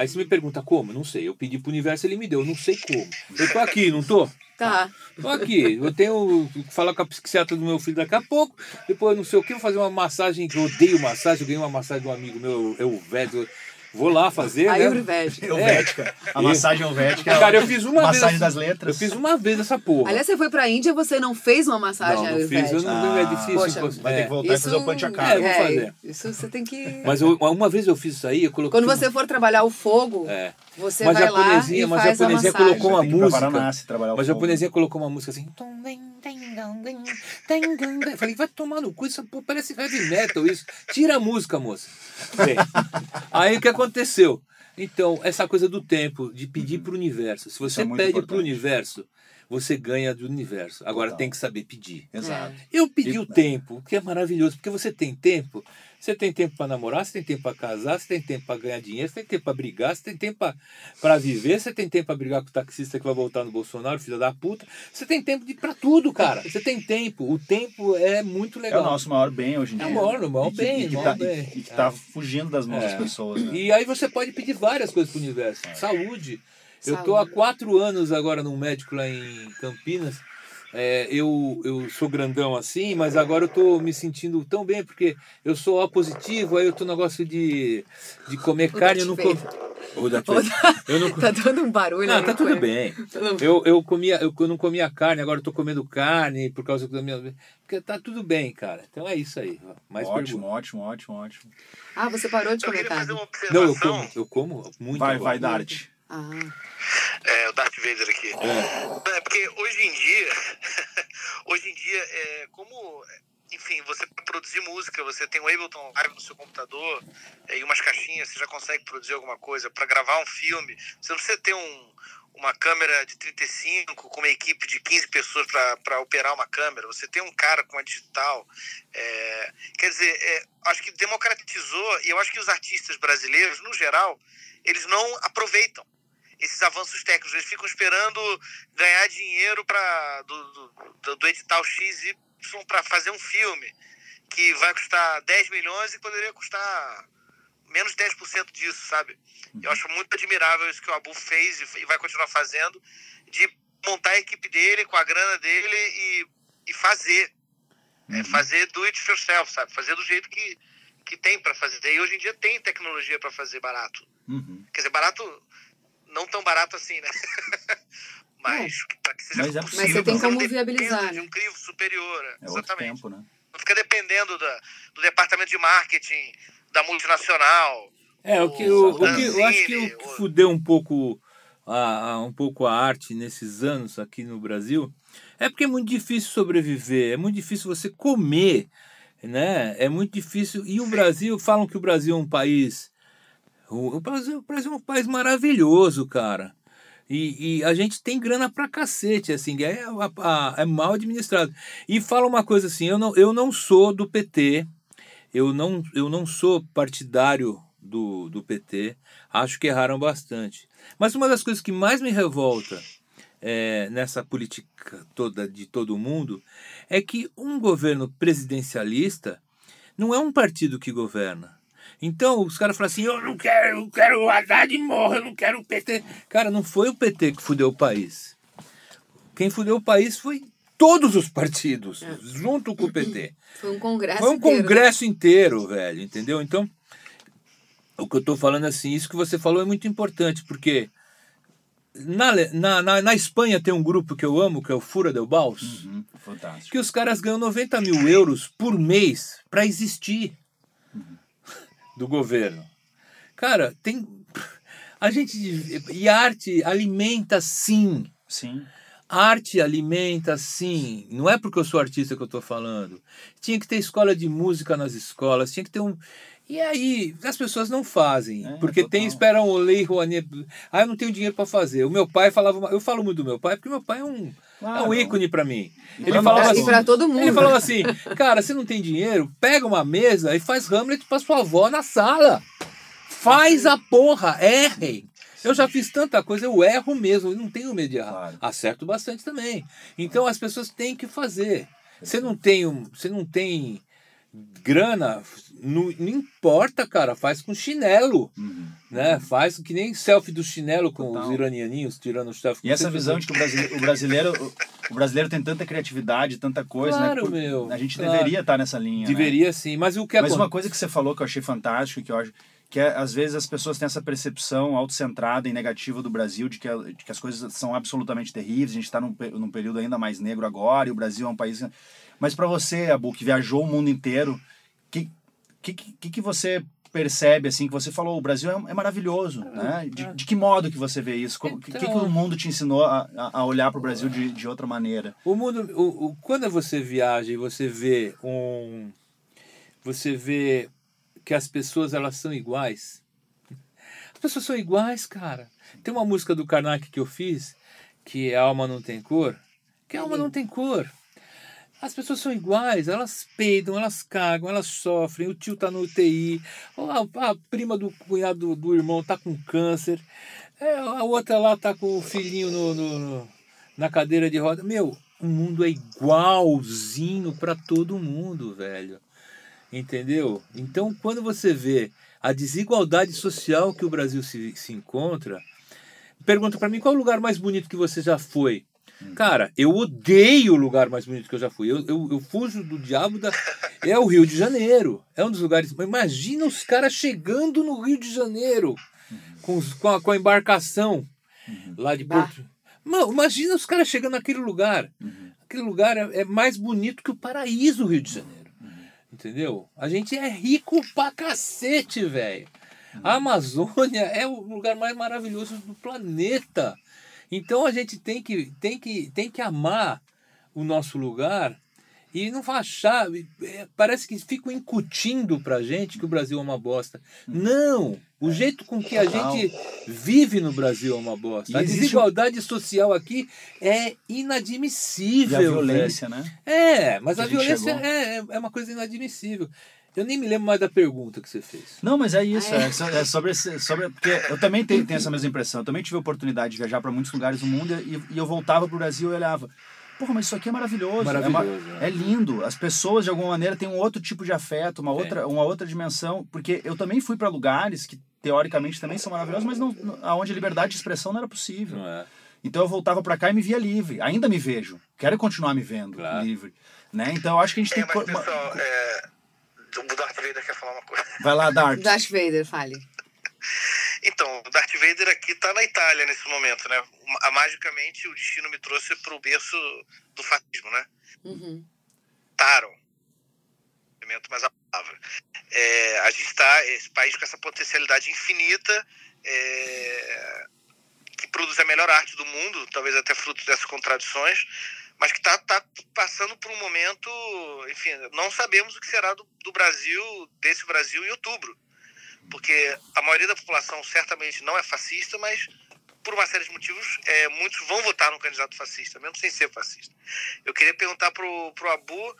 Aí você me pergunta como? Não sei. Eu pedi pro universo, ele me deu. Eu não sei como. Eu tô aqui, não tô? Tá. Tô aqui. Eu tenho que falar com a psiquiatra do meu filho daqui a pouco. Depois, não sei o que, vou fazer uma massagem, que eu odeio massagem. Eu ganhei uma massagem de um amigo meu, eu velho. Vou lá fazer. né? Ayurveda. Helvética. [LAUGHS] A massagem helvética. é Cara, eu fiz uma massagem vez. das letras. Eu fiz uma vez essa porra. Aliás, você foi pra Índia, você não fez uma massagem não, não fiz. Eu ayurvédica. não, é Ah, difícil. poxa. Vai ter É. que voltar e fazer o É, panchacara. eu vou fazer. Isso você tem que. Mas eu- uma vez eu fiz isso aí, eu coloquei. Quando você for trabalhar o fogo, É. você Uma vai lá japonesinha- e uma faz a japonesinha colocou uma música. Mas a japonesinha colocou uma música assim. Eu Falei, vai tomar no cu, isso parece heavy metal isso. Tira a música, moça. Bem, aí o que aconteceu? Então, essa coisa do tempo, de pedir pro universo. Se você é pede pro importante. universo, você ganha do universo. Agora Total. tem que saber pedir. Exato. Eu pedi E- o tempo, que é maravilhoso, porque você tem tempo. Você tem tempo para namorar, você tem tempo para casar, você tem tempo para ganhar dinheiro, você tem tempo para brigar, você tem tempo para viver, você tem tempo para brigar com o taxista que vai voltar no Bolsonaro, filho da puta. Você tem tempo de para tudo, cara. Você tem tempo. O tempo é muito É legal. o nosso maior bem hoje em É dia. o maior, o maior E que- bem, e que o maior tá- bem. E que tá fugindo das mãos É. das pessoas. Né? E aí você pode pedir várias coisas pro universo. Saúde. Eu tô há Saúde. quatro anos agora num médico lá em Campinas. É, eu, eu sou grandão assim, mas agora eu tô me sentindo tão bem, porque eu sou O positivo, aí eu tô no negócio de, de comer O carne, eu não como. O Darth [LAUGHS] O Vader. Eu não Tá dando um barulho. não, tá tudo bem. Eu, eu, comia, eu, eu não comia carne, agora eu tô comendo carne por causa da minha. Porque tá tudo bem, cara. Então é isso aí. Mais ótimo, pergunta. ótimo, ótimo, ótimo. Ah, você parou de comer carne. Não, eu como, eu como muito. Vai, agora. vai, Dart. Ah, É, o Darth Vader aqui. É, porque hoje em dia, [LAUGHS] hoje em dia, é, como, enfim, você produzir música, você tem o Ableton Live no seu computador é, e umas caixinhas, você já consegue produzir alguma coisa. Para gravar um filme, você não precisa ter um, uma câmera de 35 com uma equipe de 15 pessoas para operar uma câmera. Você tem um cara com uma digital. É, quer dizer, é, acho que democratizou, e eu acho que os artistas brasileiros, no geral, eles não aproveitam esses avanços técnicos. Eles ficam esperando ganhar dinheiro pra, do, do, do, edital XY para fazer um filme que vai custar 10 milhões e poderia custar menos de 10% disso, sabe? Eu acho muito admirável isso que o Abu fez e, e vai continuar fazendo, de montar a equipe dele com a grana dele e, e fazer. É, fazer do it yourself, sabe? Fazer do jeito que, que tem para fazer. E hoje em dia tem tecnologia para fazer barato. Uhum. Quer dizer, barato, não tão barato assim, né? [LAUGHS] Mas para que seja Mas é possível. Mas você tem como viabilizar, de né? um crivo superior. É outro Exatamente. tempo, né? Não fica dependendo da, do departamento de marketing da multinacional. É, o que, o, o que eu acho que o que fudeu um pouco a, a- um pouco a arte nesses anos aqui no Brasil é porque é muito difícil sobreviver, é muito difícil você comer, né? É muito difícil. E o Brasil, falam que o Brasil é um país. O, Brasil, o Brasil é um país maravilhoso, cara. E, e a gente tem grana pra cacete, assim, é, a- é mal administrado. E fala uma coisa assim, eu não, eu não sou do PT, eu não, eu não sou partidário do, do PT, acho que erraram bastante. Mas uma das coisas que mais me revolta é, nessa política toda de todo mundo é que um governo presidencialista não é um partido que governa. Então os caras falam assim: eu não quero, eu quero o Haddad morra, eu não quero o PT. Cara, não foi o PT que fudeu o país. Quem fudeu o país foi todos os partidos, junto com o PT. [LAUGHS] foi um congresso Foi um inteiro, né? congresso inteiro, velho, entendeu? Então, o que eu tô falando assim, isso que você falou é muito importante, porque na, na, na, na Espanha tem um grupo que eu amo, que é o Fura del Baus, Uhum. Fantástico. que os caras ganham 90 mil euros por mês para existir do governo. Cara, tem. A gente. E a arte alimenta sim. Sim. arte alimenta, sim. Não é porque eu sou artista que eu estou falando. Tinha que ter escola de música nas escolas, tinha que ter um. E aí, as pessoas não fazem, É, porque tem, total. esperam o lei Rouanet. Ah, eu não tenho dinheiro para fazer. O meu pai falava, eu falo muito do meu pai, porque meu pai é um, é um ícone para mim. Ele Pra falava assim, pra todo mundo. ele falava assim, cara, você não tem dinheiro? Pega uma mesa e faz Hamlet pra sua avó na sala. Faz a porra, errem. Eu já fiz tanta coisa, eu erro mesmo, eu não tenho medo de errar. Claro. Acerto bastante também. Então as pessoas têm que fazer. Você não tem, um, você não tem grana, não, não importa, cara, faz com chinelo, Uhum. né? Faz que nem selfie do chinelo com Total. os iranianinhos tirando selfie. E essa visão de que o brasileiro, o brasileiro, o brasileiro tem tanta criatividade, tanta coisa, Claro, né? Por- meu, A gente claro. deveria estar nessa linha. né? Deveria sim, mas o que Mas acontece? uma coisa que você falou que eu achei fantástico, que eu acho que é, às vezes as pessoas têm essa percepção autocentrada e negativa do Brasil de que, de que as coisas são absolutamente terríveis. A gente está num, num período ainda mais negro agora e o Brasil é um país. Mas para você, Abu, que viajou o mundo inteiro, que que, que, que você percebe assim que você falou o Brasil é, é maravilhoso, né? De, de que modo que você vê isso? O que, que Então- o mundo te ensinou a, a olhar para o Brasil de, de outra maneira? O mundo, o, o- quando você viaja e você vê um, você vê que as pessoas elas são iguais. As pessoas são iguais, cara. Tem uma música do Karnak que eu fiz que é Alma não tem cor, que a alma não tem cor. As pessoas são iguais, elas peidam, elas cagam, elas sofrem. O tio tá no UTI, a, a prima do cunhado do, do irmão tá com câncer, é, a outra lá tá com o filhinho no, no- no- na cadeira de roda. Meu, o mundo é igualzinho para todo mundo, velho. Entendeu? Então, quando você vê a desigualdade social que o Brasil se, se encontra, pergunta para mim qual é o lugar mais bonito que você já foi. Cara, eu odeio o lugar mais bonito que eu já fui. Eu, eu, eu fujo do diabo da. É o Rio de Janeiro. É um dos lugares. Mas Imagina os caras chegando no Rio de Janeiro com, os- com, a, com a embarcação lá de. Porto. Mano, imagina os caras chegando naquele lugar. Aquele lugar é, é mais bonito que o paraíso, o Rio de Janeiro. Entendeu? A gente é rico pra cacete, velho. A Amazônia é o lugar mais maravilhoso do planeta. Então a gente tem que, tem que, tem que amar o nosso lugar e não achar. é, Parece que ficam incutindo pra gente que o Brasil é uma bosta. Não! O jeito com que a gente vive no Brasil é uma bosta. E A desigualdade social aqui é E inadmissível. a velho. violência, né? É, mas Que a, a violência chegou. é, é uma coisa inadmissível. Eu nem me lembro mais da pergunta que você fez. Não, mas é isso. Ah, é? É, so- é sobre, esse- sobre. Porque eu também tenho, tenho essa mesma impressão. Eu também tive a oportunidade de viajar para muitos lugares do mundo e, e eu voltava pro Brasil e olhava. Porra, mas isso aqui é maravilhoso. Maravilhoso, é, ma- é. é lindo. As pessoas, de alguma maneira, têm um outro tipo de afeto, uma outra, uma outra dimensão. Porque eu também fui para lugares que, teoricamente, também são maravilhosos, mas não, não- aonde a liberdade de expressão não era possível. Não é? Então eu voltava para cá e me via livre. Ainda me vejo. Quero continuar me vendo Claro. livre. Né? Então eu acho que a gente tem É, que. mas co- uma- pessoal, é, o Darth Vader quer falar uma coisa. Vai lá, Dart. Darth Vader, fale. Então, o Darth Vader aqui tá na Itália nesse momento, né? Ma- Magicamente o destino me trouxe pro berço do fascismo, né? Uhum. Taram. Mas a palavra. É, a gente está, esse país com essa potencialidade infinita, é, que produz a melhor arte do mundo, talvez até fruto dessas contradições, mas que está tá passando por um momento, enfim, não sabemos o que será do, do Brasil, desse Brasil em outubro. Porque a maioria da população certamente não é fascista, mas por uma série de motivos, é, muitos vão votar no candidato fascista, mesmo sem ser fascista. Eu queria perguntar pro, pro Abu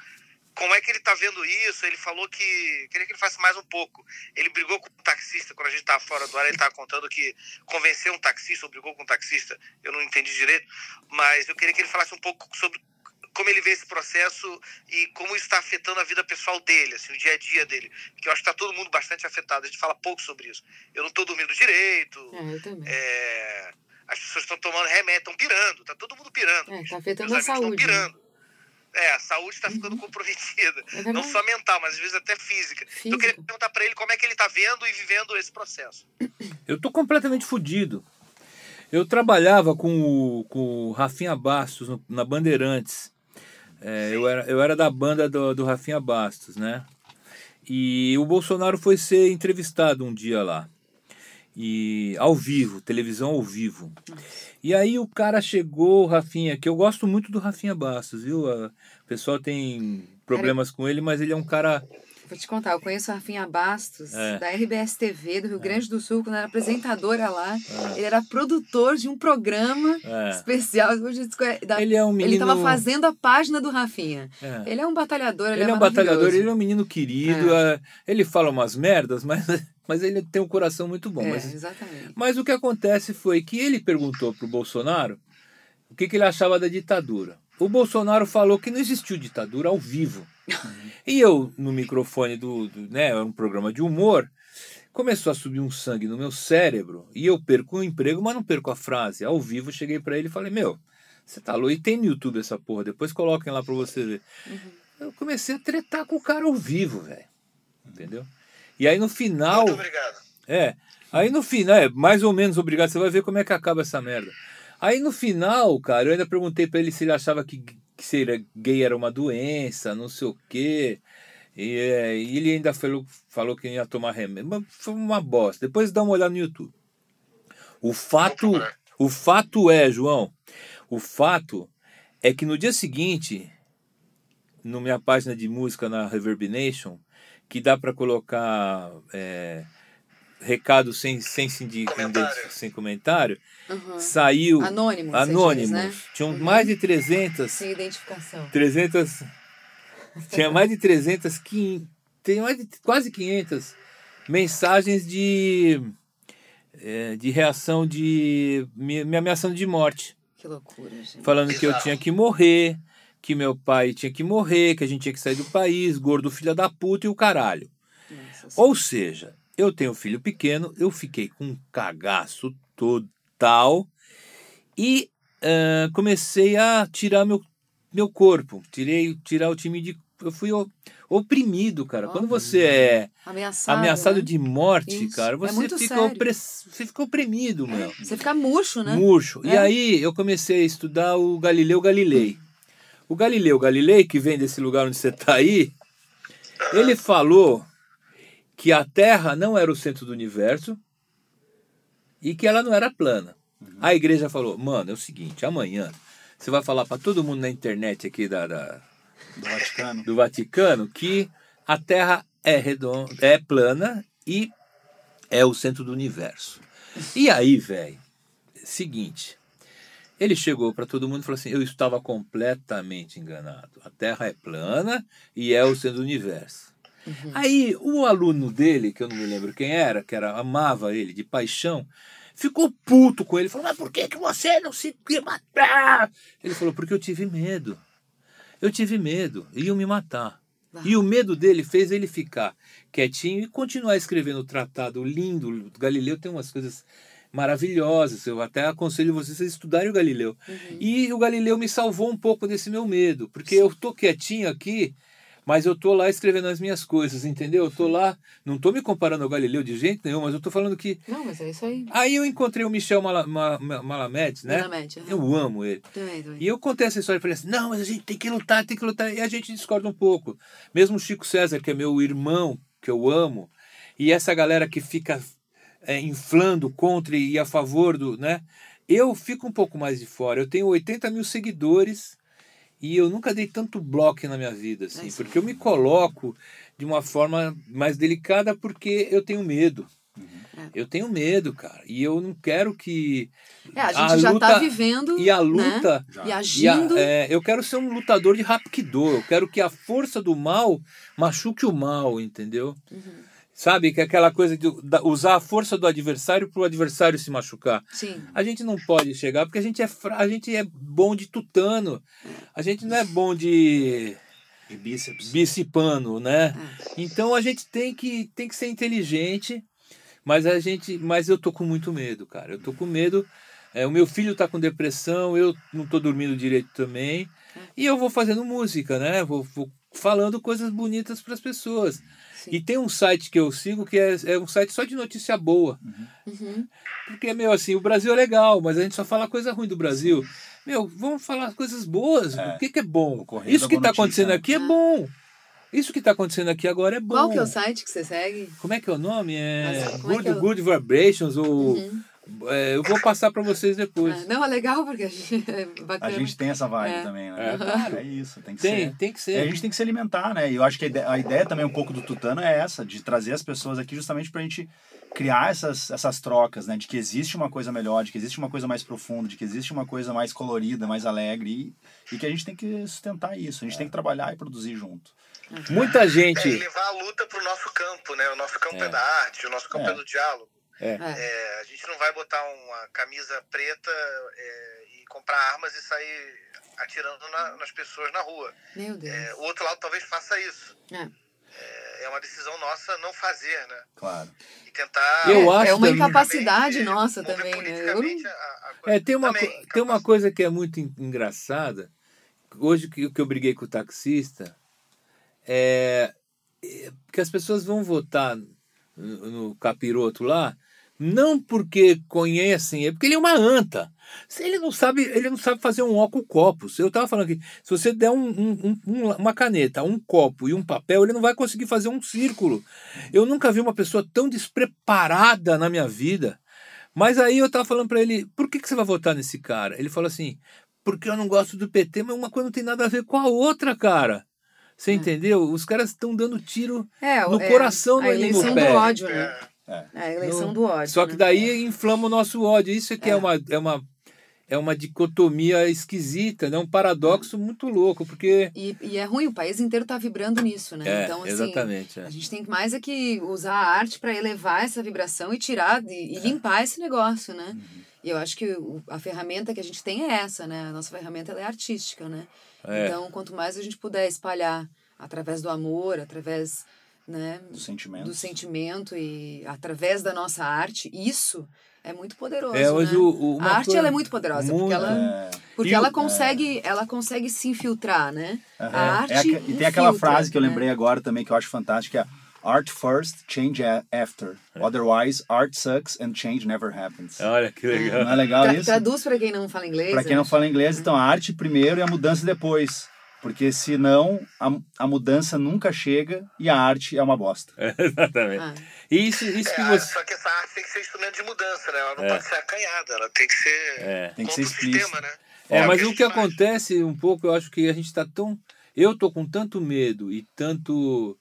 como é que ele está vendo isso. Ele falou que. Queria que ele faça mais um pouco. Ele brigou com um taxista quando a gente estava fora do ar. Ele estava contando que convenceu um taxista ou brigou com um taxista. Eu não entendi direito. Mas eu queria que ele falasse um pouco sobre como ele vê esse processo e como isso está afetando a vida pessoal dele, assim, o dia a dia dele. Que eu acho que está todo mundo bastante afetado. A gente fala pouco sobre isso. Eu não estou dormindo direito. É, eu também. é, as pessoas estão tomando remédio, estão pirando. Tá todo mundo pirando. É, tá afetando a saúde. Estão né? pirando. É, a saúde está ficando comprometida. É. Não só mental, mas às vezes até física. Então eu queria perguntar para ele como é que ele está vendo e vivendo esse processo. Eu tô completamente fudido. Eu trabalhava com o, com o Rafinha Bastos no- na Bandeirantes. É, eu, era, eu era da banda do, do Rafinha Bastos, né? E o Bolsonaro foi ser entrevistado um dia lá. E ao vivo, televisão ao vivo. E aí o cara chegou, o Rafinha, que eu gosto muito do Rafinha Bastos, viu? O pessoal tem problemas com ele, mas ele é um cara. Vou te contar, eu conheço a Rafinha Bastos, É. da RBS TV do Rio Grande do Sul, quando era apresentadora lá. Ele era produtor de um programa É. especial. Da- Ele é um Ele menino. estava fazendo a página do Rafinha. É. Ele é um batalhador, ele, Ele é um maravilhoso. batalhador, ele é um menino querido. é, Ele fala umas merdas, mas, mas ele tem um coração muito bom. É, Mas, exatamente. mas o que acontece foi que ele perguntou pro Bolsonaro o que, que ele achava da ditadura. O Bolsonaro falou que não existiu ditadura ao vivo. E eu, no microfone do, do né, era um programa de humor, começou a subir um sangue no meu cérebro e eu perco o emprego, mas não perco a frase. Ao vivo, cheguei pra ele e falei: Meu, você tá louco? E tem no YouTube essa porra, depois coloquem lá pra você ver. Eu comecei a tretar com o cara ao vivo, velho. Entendeu? E aí no final. Muito obrigado. É. Aí no final, é mais ou menos obrigado, você vai ver como é que acaba essa merda. Aí no final, cara, eu ainda perguntei pra ele se ele achava que, que ser gay era uma doença, não sei o quê. E, é, e ele ainda falou, falou que ia tomar remédio. Mas foi uma bosta. Depois dá uma olhada no YouTube. O fato, o fato é, João, o fato é que no dia seguinte, na minha página de música na Reverbination, que dá pra colocar é, recado sem, sem, Comentário. sem comentário, Uhum. saiu Anônimo, anônimos. diz, né? Tinham mais de 300 Sem identificação. 300 tinha mais de 300 quin- tem mais de quase 500 mensagens de eh, de reação de me, me ameaçando de morte Que loucura, gente. falando que eu tinha que morrer que meu pai tinha que morrer que a gente tinha que sair do país gordo filha da puta e o caralho Nossa ou seja eu tenho um filho pequeno eu fiquei com um cagaço total e ah, comecei a tirar meu, meu corpo. Tirei tirar o time de. Eu fui oprimido, cara. Quando você é Ameaçado. ameaçado né? de morte, Isso. cara, É você muito fica, opress... você fica oprimido, meu. Você fica murcho, né? Murcho. E É. aí eu comecei a estudar o Galileu Galilei. O Galileu Galilei, que vem desse lugar onde você está aí, ele falou que a Terra não era o centro do universo e que ela não era plana. A igreja falou: mano, é o seguinte, amanhã você vai falar para todo mundo na internet aqui da, da- do Vaticano. do Vaticano que a Terra é redonda, é plana e é o centro do universo. E aí, velho, seguinte, ele chegou para todo mundo e falou assim: eu estava completamente enganado. A Terra é plana e é o centro do universo. Aí o aluno dele, que eu não me lembro quem era, que era amava ele de paixão, ficou puto com ele, falou: mas por que, que você não se matar? Ele falou: porque eu tive medo. Eu tive medo, iam me matar. E o medo dele fez ele ficar quietinho e continuar escrevendo o tratado lindo. O Galileu tem umas coisas maravilhosas. Eu até aconselho vocês a estudarem o Galileu. E o Galileu me salvou um pouco desse meu medo, porque eu tô quietinho aqui, mas eu tô lá escrevendo as minhas coisas, entendeu? Eu tô lá, não tô me comparando ao Galileu de jeito nenhum, mas eu tô falando que Não, mas é isso aí. Aí eu encontrei o Michel Mala, Ma- Ma- Malamed, né? Malamed, aham. Eu amo ele. Também, também. E eu contei essa história e falei assim: não, mas a gente tem que lutar, tem que lutar. E a gente discorda um pouco. Mesmo o Chico César, que é meu irmão, que eu amo, e essa galera que fica é, inflando contra e a favor do. né? Eu fico um pouco mais de fora. Eu tenho 80 mil seguidores e eu nunca dei tanto bloco na minha vida, assim, porque eu me coloco de uma forma mais delicada porque eu tenho medo. Eu tenho medo, cara. E eu não quero que. É, a a gente já luta- tá vivendo. E a né? luta. E E a- agindo. é, eu quero ser um lutador de Rapkido. Eu quero que a força do mal machuque o mal, entendeu? Uhum. Sabe? Que é aquela coisa de usar a força do adversário para o adversário se machucar. Sim. A gente não pode chegar porque a gente é, fra... a gente é bom de tutano. A gente não é bom de E bíceps. bicipano, né? Então a gente tem que, tem que ser inteligente, mas a gente, mas eu tô com muito medo, cara. Eu tô com medo. É, o meu filho tá com depressão, eu não tô dormindo direito também. E eu vou fazendo música, né? Vou, vou falando coisas bonitas para as pessoas. Sim. E tem um site que eu sigo que é, é um site só de notícia boa. Uhum. Porque, meu, assim, o Brasil é legal, mas a gente só fala coisa ruim do Brasil. Meu, vamos falar coisas boas. É. O que, que é bom? Isso que está acontecendo né? aqui é bom. Isso que está acontecendo aqui agora é bom. Qual que é o site que você segue? Como é que é o nome? É, como é Good, é o- Good Vibrations ou... Uhum. É, eu vou passar para vocês depois. Ah, não, é legal porque a gente, [LAUGHS] é A bacana. gente tem essa vibe É. também, né? É, claro. É isso, tem que Tem, ser. tem que É, ser. a gente tem que se alimentar, né? E eu acho que a ideia, a ideia também um pouco do Tutano é essa, de trazer as pessoas aqui justamente pra gente criar essas, essas trocas, né? De que existe uma coisa melhor, de que existe uma coisa mais profunda, de que existe uma coisa mais colorida, mais alegre e, e que a gente tem que sustentar isso, a gente tem que trabalhar e produzir junto. Muita É, gente... levar a luta pro nosso campo, né? O nosso campo é, É. da arte, o nosso campo é, É. do diálogo. É. É, a gente não vai botar uma camisa preta é, e comprar armas e sair atirando na- nas pessoas na rua. Meu Deus. É, o outro lado talvez faça isso. É. É, é uma decisão nossa não fazer, né? Claro. E tentar. Eu é, acho é uma também- incapacidade nossa também, né? Eu não... a- a coisa. É, tem uma, Também, tem uma coisa que é muito en- engraçada. Hoje que, que eu briguei com o taxista, é, é que as pessoas vão votar no, no capiroto lá, não porque conhecem, é porque ele é uma anta. Se ele não sabe, ele não sabe fazer um óculos copo. Eu tava falando aqui, se você der um- um- um- uma caneta, um copo e um papel, ele não vai conseguir fazer um círculo. Eu nunca vi uma pessoa tão despreparada na minha vida. Mas aí eu tava falando pra ele, por que, que você vai votar nesse cara? Ele falou assim, porque eu não gosto do PT, mas uma coisa não tem nada a ver com a outra, cara. Você entendeu? Os caras estão dando tiro É, no é, coração, a não é nem no eleição do pé. ódio, né? É. É, a eleição No- do ódio. Só que né? daí inflama o nosso ódio. Isso é que é, uma, é, uma, é uma dicotomia esquisita, né? um paradoxo muito louco, porque. E, e é ruim, o país inteiro tá vibrando nisso, né? É, então, assim, exatamente. é. a gente tem mais é que usar a arte para elevar essa vibração e tirar e, e limpar esse negócio, né? Uhum. E eu acho que a ferramenta que a gente tem é essa, né? A nossa ferramenta ela é artística, né? É. Então, quanto mais a gente puder espalhar através do amor, através né, Dos sentimentos. do sentimento e através da nossa arte, isso é muito poderoso. É, hoje né? o- a arte ela é muito poderosa, porque muito, ela, É, porque E o- ela consegue, ela consegue se infiltrar, né? A arte É e tem aquela frase que eu né? lembrei agora também que eu acho fantástica, que é Art first, change after. É. Otherwise, art sucks and change never happens. Olha que legal. Não é legal Tra- isso? Traduz para quem não fala inglês. Para quem né? não fala inglês, então a arte primeiro e a mudança depois. Porque senão a, a mudança nunca chega e a arte é uma bosta. [LAUGHS] Exatamente. Ah, E isso, isso que É, você. Só que essa arte tem que ser instrumento de mudança, né? Ela não É. pode ser acanhada, ela tem que ser. É. Tem que ser o explícito. sistema, né? É, É mas que o que faz. acontece um pouco, eu acho que a gente está tão. Eu tô com tanto medo e tanto.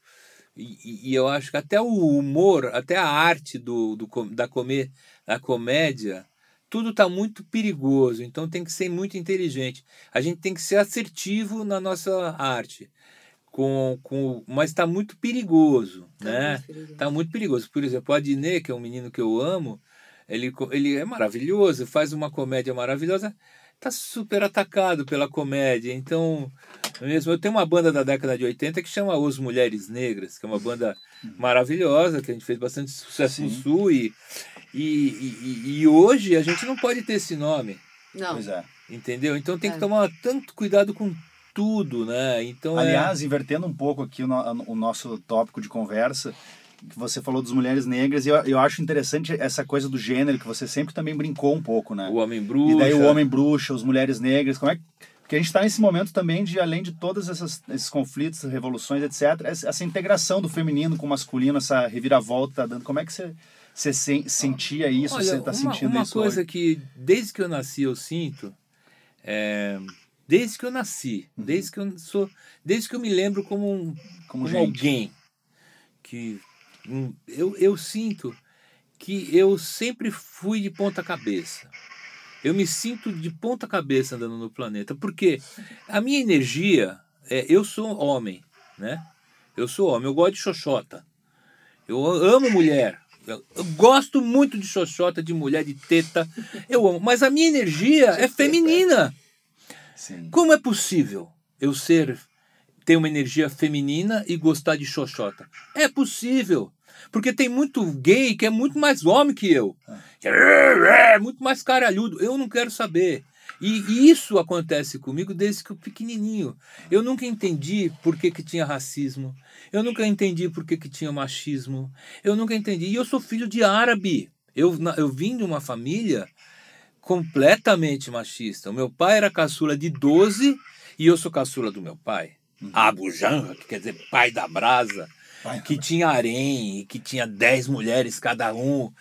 E, e- eu acho que até o humor, até a arte do, do, com- da, comer, da comédia, tudo está muito perigoso. Então tem que ser muito inteligente. A gente tem que ser assertivo na nossa arte. Com, com, mas está muito perigoso, Tá né? muito perigoso. Tá muito perigoso. Por exemplo, o Adnet, que é um menino que eu amo, ele, ele é maravilhoso, faz uma comédia maravilhosa, tá super atacado pela comédia. Então, mesmo eu tenho uma banda da década de 80 que chama Os Mulheres Negras, que é uma banda maravilhosa, que a gente fez bastante sucesso no Sim. Sul e, e, e, e hoje a gente não pode ter esse nome, Não. Pois é. entendeu? Então tem que É. tomar tanto cuidado com tudo, né? Então é- Aliás, invertendo um pouco aqui o, no- o nosso tópico de conversa, que você falou das mulheres negras, e eu, eu acho interessante essa coisa do gênero, que você sempre também brincou um pouco, né? o Homem Bruxa. E daí o homem bruxa, as mulheres negras, como é que... Porque a gente está nesse momento também de, além de todos esses conflitos, revoluções, etc., essa essa integração do feminino com o masculino, essa reviravolta tá dando. Como é que você, você sen- sentia isso? Olha, você está uma, sentindo uma isso coisa hoje? que desde que eu nasci eu sinto, é, desde que eu nasci, Uhum. desde que eu sou, desde que eu me lembro como um, Como como, alguém que um, eu, eu sinto que eu sempre fui de ponta cabeça. Eu me sinto de ponta cabeça andando no planeta, porque a minha energia, é, eu sou homem, né? Eu sou homem, eu gosto de xoxota. Eu amo mulher. Eu, eu gosto muito de xoxota, de mulher, de teta. Eu amo. Mas a minha energia é feminina. Sim. Como é possível eu ser ter uma energia feminina e gostar de xoxota? É possível. Porque tem muito gay que é muito mais homem que eu. Que É muito mais caralhudo. Eu não quero saber. E, e isso acontece comigo desde que eu pequenininho. Eu nunca entendi por que, que tinha racismo. Eu nunca entendi por que, que tinha machismo. Eu nunca entendi. E eu sou filho de árabe. Eu, eu vim de uma família completamente machista. O meu pai era caçula de 12 e eu sou caçula do meu pai. Abu Janra, que quer dizer pai da brasa, Pai que tinha harém, que tinha dez mulheres cada um.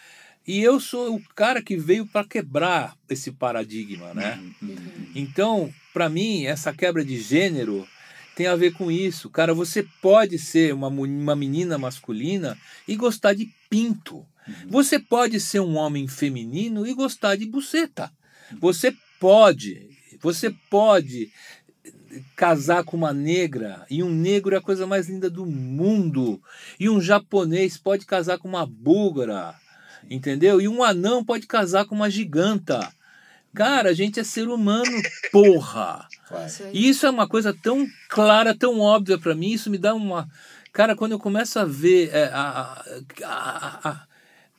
E eu sou o cara que veio para quebrar esse paradigma, né? Então, para mim, essa quebra de gênero tem a ver com isso. Cara, você pode ser uma, uma menina masculina e gostar de pinto. Você pode ser um homem feminino e gostar de buceta. Você pode, você pode casar com uma negra e um negro é a coisa mais linda do mundo. E um japonês pode casar com uma búlgara, entendeu? E um anão pode casar com uma giganta. Cara, a gente é ser humano, porra. Isso. E é uma coisa tão clara, tão óbvia pra mim. Isso me dá uma. Cara, quando eu começo a ver é, a, a, a,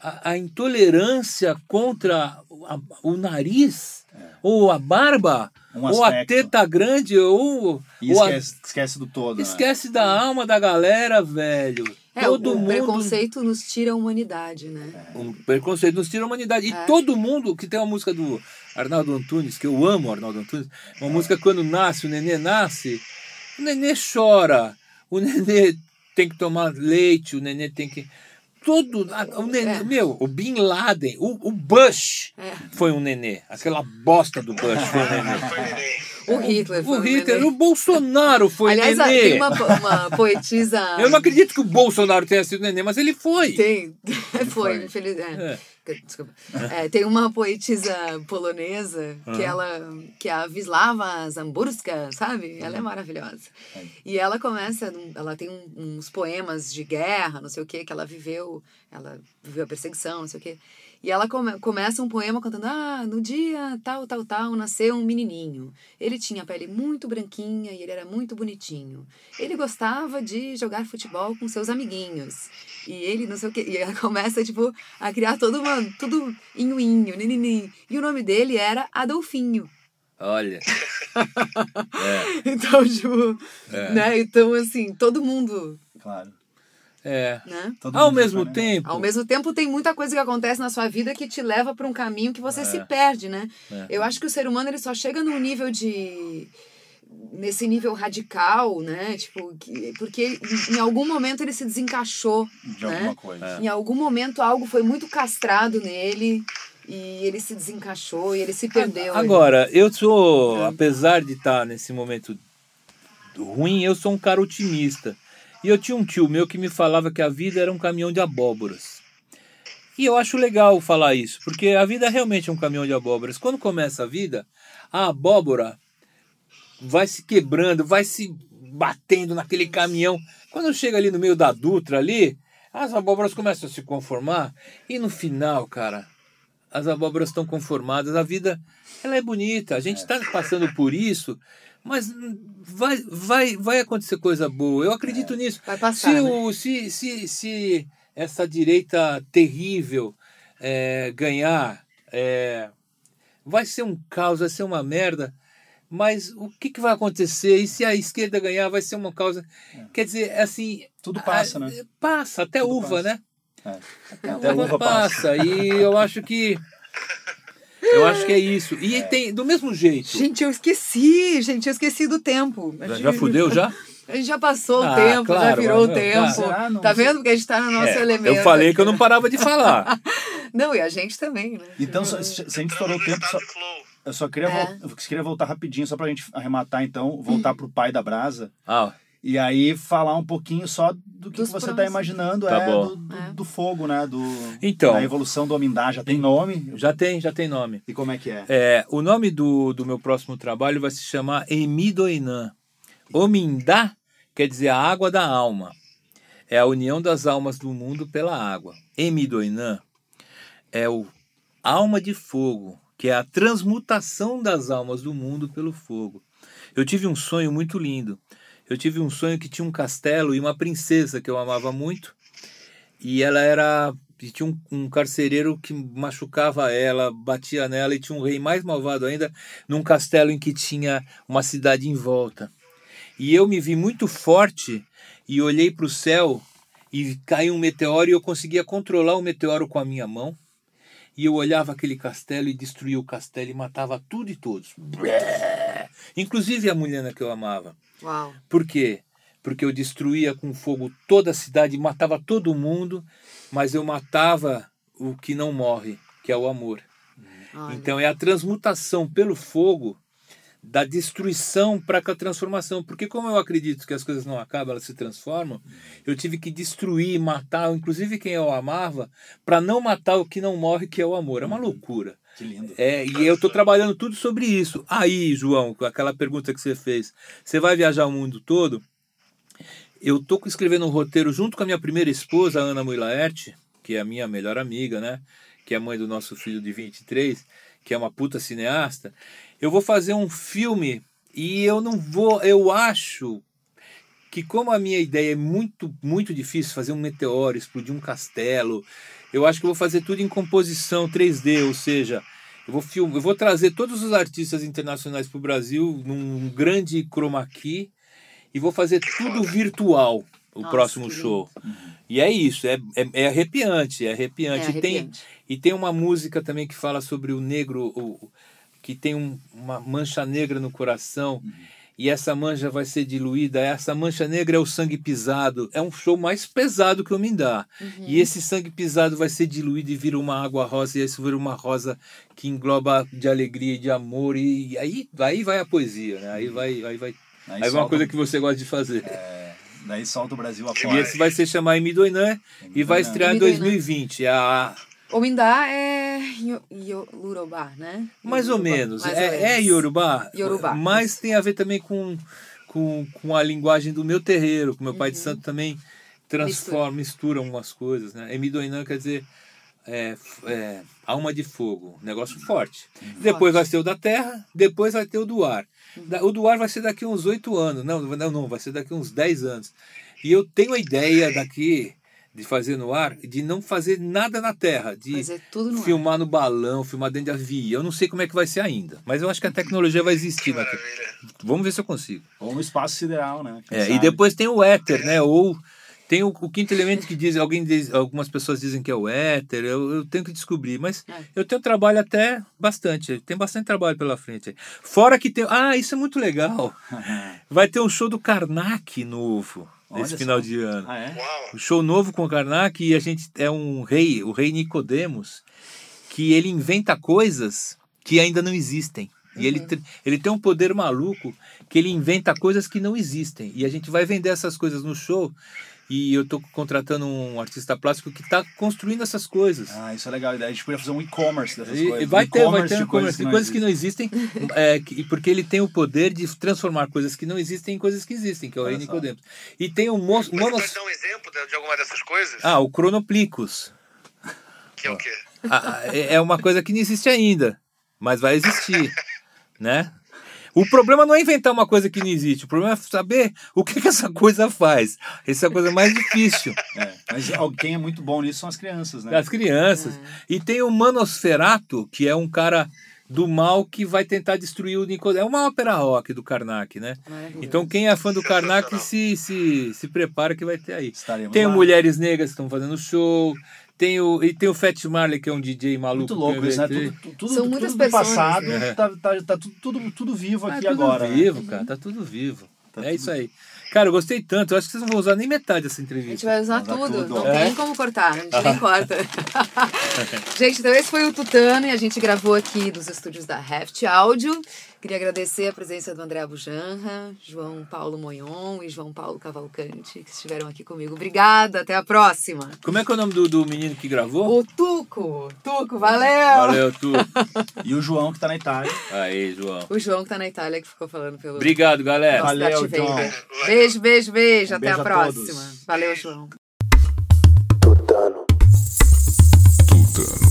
a, a intolerância contra a- o nariz, ou a barba, Um ou a teta grande, ou. E ou a- esquece, esquece do todo. né? esquece da alma da galera, velho. É, todo o mundo. preconceito nos tira a humanidade, né? Um preconceito nos tira a humanidade. E É. todo mundo que tem uma música do Arnaldo Antunes, que eu amo o Arnaldo Antunes, uma música quando nasce, o nenê nasce, o nenê chora, o nenê tem que tomar leite, o nenê tem que. Todo. O nenê, É. Meu, o Bin Laden, o, o Bush É. foi um nenê. Aquela bosta do Bush foi um nenê. O Hitler foi O Hitler, o Bolsonaro foi Aliás, nenê. tem uma, uma poetisa. [LAUGHS] Eu não acredito que o Bolsonaro tenha sido nenê, mas ele foi. Tem. [LAUGHS] Foi, foi. infeliz. é. É. Desculpa. É, tem uma poetisa polonesa que Aham. ela que é a Wisława Zamburska, sabe? Ela é maravilhosa. E ela começa, ela tem uns poemas de guerra, não sei o que, que ela viveu, ela viveu a perseguição, não sei o que. E ela come- começa um poema cantando: Ah, no dia tal, tal, tal, nasceu um menininho. Ele tinha a pele muito branquinha e ele era muito bonitinho. Ele gostava de jogar futebol com seus amiguinhos. E ele, não sei o quê. E ela [LAUGHS] começa, tipo, a criar todo uma, tudo inhuinho, nininim. E o nome dele era Adolfinho. Olha. [LAUGHS] Então, tipo, É. né? Então, assim, todo mundo, Claro. É. né? Ao mesmo né? tempo. Ao mesmo tempo, tem muita coisa que acontece na sua vida que te leva para um caminho que você se perde, né? É. Eu acho que o ser humano ele só chega num nível de nesse nível radical, né? Tipo, que, porque em algum momento ele se desencaixou, De né? alguma coisa. Em algum momento algo foi muito castrado nele e ele se desencaixou e ele se perdeu. Agora, eu sou, apesar de estar nesse momento ruim, eu sou um cara otimista. E eu tinha um tio meu que me falava que a vida era um caminhão de abóboras. E eu acho legal falar isso, porque a vida realmente é um caminhão de abóboras. Quando começa a vida, a abóbora vai se quebrando, vai se batendo naquele caminhão. Quando chega ali no meio da Dutra ali, as abóboras começam a se conformar e no final, cara, as abóboras estão conformadas, a vida ela é bonita, a gente está passando por isso, mas vai, vai, vai acontecer coisa boa, eu acredito nisso. Vai passar, Se, né? o, se, se, se essa direita terrível é, ganhar, é, vai ser um caos, vai ser uma merda. Mas o que, que vai acontecer? E se a esquerda ganhar, vai ser uma causa. Quer dizer, assim. Tudo passa, a- né? Passa, até Tudo uva, passa. né? É. Até, Até uva, uva passa. E eu acho que. Eu acho que é isso. E tem, do mesmo jeito. Gente, eu esqueci, gente, eu esqueci do tempo. Já, já fudeu já? A gente já passou Ah, o tempo, já claro, virou o tempo. tá. Tá sei. vendo? Porque a gente tá no nosso É, elemento. eu falei aqui, que eu não parava de falar. [LAUGHS] Não, e a gente também, né? Então, se, se a gente estourou o tempo, só, eu só queria, É. vol- queria voltar rapidinho, só pra gente arrematar, então, voltar [CLEARS THROAT] pro pai da brasa. Ah, E aí falar um pouquinho só do que, que você tá próximos. imaginando, Tá é, do, do, É. do fogo, né? Do, Então. Da evolução do homindá. Já tem nome? já tem, já tem nome. E como é que é? É, o nome do, do meu próximo trabalho vai se chamar Emidoinã. Omindá quer dizer a água da alma. É a união das almas do mundo pela água. Emidoinã é o alma de fogo, que é a transmutação das almas do mundo pelo fogo. Eu tive um sonho muito lindo. Eu tive um sonho que tinha um castelo e uma princesa que eu amava muito. E ela era. E tinha um, um carcereiro que machucava ela, batia nela, e tinha um rei mais malvado ainda, num castelo em que tinha uma cidade em volta. E eu me vi muito forte e olhei para o céu e caiu um meteoro e eu conseguia controlar o meteoro com a minha mão. E eu olhava aquele castelo e destruía o castelo e matava tudo e todos. Bré! Inclusive a mulher que eu amava. Uau. Por quê? Porque eu destruía com fogo toda a cidade, matava todo mundo, mas eu matava o que não morre, que é o amor. Olha. Então é a transmutação pelo fogo da destruição para a transformação. Porque como eu acredito que as coisas não acabam, elas se transformam, eu tive que destruir, matar, inclusive quem eu amava, para não matar o que não morre, que é o amor. É uma loucura. Que lindo. É, e eu estou trabalhando tudo sobre isso. Aí, João, aquela pergunta que você fez, você vai viajar o mundo todo? Eu estou escrevendo um roteiro junto com a minha primeira esposa, Ana Muilaerte, que é a minha melhor amiga, né? Que é mãe do nosso filho de 23, que é uma puta cineasta. Eu vou fazer um filme e eu não vou, eu acho que como a minha ideia é muito muito difícil fazer um meteoro, explodir um castelo, eu acho que eu vou fazer tudo em composição 3D, ou seja, eu vou film, eu vou trazer todos os artistas internacionais para o Brasil num grande chroma key e vou fazer tudo virtual o Nossa, próximo show. E é isso, é, é, é arrepiante, é arrepiante. É E tem, arrepiante. e tem uma música também que fala sobre o negro, o, que tem um- uma mancha negra no coração. E essa mancha vai ser diluída. Essa mancha negra é o sangue pisado. É um show mais pesado que o Mindá. Uhum. E esse sangue pisado vai ser diluído e vira uma água rosa. E isso vira uma rosa que engloba de alegria e de amor. E aí, aí vai a poesia, né? Aí vai, aí vai. Aí, vai uma solta- coisa que você gosta de fazer. é, daí solta o Brasil E afora. esse vai se chamar Emidoinã e vai estrear em Emidoinã. 2020. A, O Mindá é Yo- Yorubá, né? Mais ou Yorubá, menos. mais ou É, é menos. Yorubá, Yorubá, mas tem a ver também com, com, com a linguagem do meu terreiro, que meu pai de Uhum. santo também transforma, mistura algumas coisas. Né? Emidoinã quer dizer é, é, alma de fogo, negócio forte. Depois vai ser o da terra, depois vai ter o do ar. Da- O do ar vai ser daqui uns oito anos, não, não, não, vai ser daqui uns 10 anos. E eu tenho a ideia daqui de fazer no ar, de não fazer nada na terra, de Fazer tudo no ar. filmar no balão, filmar dentro de avião. Eu não sei como é que vai ser ainda, mas eu acho que a tecnologia vai existir. Né? Vamos ver se eu consigo. Ou no espaço sideral, né? Quem É, e depois tem o éter, né? Ou tem o, o quinto elemento que diz, alguém diz, algumas pessoas dizem que é o éter. Eu, eu tenho que descobrir, mas É. eu tenho trabalho até bastante. Tem bastante trabalho pela frente. Fora que tem, ah, isso é muito legal. [LAUGHS] Vai ter um show do Karnak novo Olha esse só. final de ano. Ah, é? Uau. Show novo com o Karnak e a gente é um rei, o rei Nicodemos, que ele inventa coisas que ainda não existem. E ele, tr- ele tem um poder maluco que ele inventa coisas que não existem. E a gente vai vender essas coisas no show. E eu tô contratando um artista plástico que está construindo essas coisas. Ah, isso é legal. A gente podia fazer um e-commerce dessas E- coisas. e vai Um ter, vai e-commerce ter de um comércio. Tem coisas que não existem, é, que- porque ele tem o poder de transformar coisas que não existem em coisas que existem, que é o Olha rei só. Nicodemos. E tem o mo Você monos... pode dar um exemplo de de alguma dessas coisas? Ah, o Cronoplicus. Que é o quê? Ah, é é uma coisa que não existe ainda, mas vai existir, [LAUGHS] né? O problema não é inventar uma coisa que não existe, o problema é saber o que, que essa coisa faz. Essa é a coisa mais difícil É, mas ó, quem é muito bom nisso são as crianças, né? das crianças. E tem o Manosferato, que é um cara do mal que vai tentar destruir o Nicodemo. É uma ópera rock do Karnak, né? Então quem é fã do Karnak se, se, se prepara que vai ter aí. Estaremos Tem lá. Mulheres Negras que estão fazendo show. Tem o, e tem o Fat Marley, que é um DJ maluco. Muito louco isso, né? Tudo, tudo, São tudo muitas do pessoas, passado né? tá, tá, tá tudo, tudo, tudo vivo Tá aqui tudo agora. né? vivo, cara. Tá tudo vivo. Tá é tudo- isso aí. Cara, eu gostei tanto. Eu acho que vocês não vão usar nem metade dessa A gente entrevista. vai usar Usar tudo, tudo. não É? tem como cortar, a gente nem [LAUGHS] corta. [LAUGHS] gente, então esse foi o Tutano e a gente gravou aqui dos estúdios da Heft Áudio. Queria agradecer a presença do André Abujanra, João Paulo Moyon e João Paulo Cavalcante, que estiveram aqui comigo. Obrigada, até a próxima. Como é que é o nome do, do menino que gravou? O Tuco. Tuco, valeu! Valeu, Tuco. [LAUGHS] e o João que está na Itália. Aí, João. O João que está na Itália, que ficou falando pelo. Obrigado, galera. Nosso valeu, João. Beijo, beijo, beijo. Um até beijo a próxima. A valeu, João. Tutano. Tutano.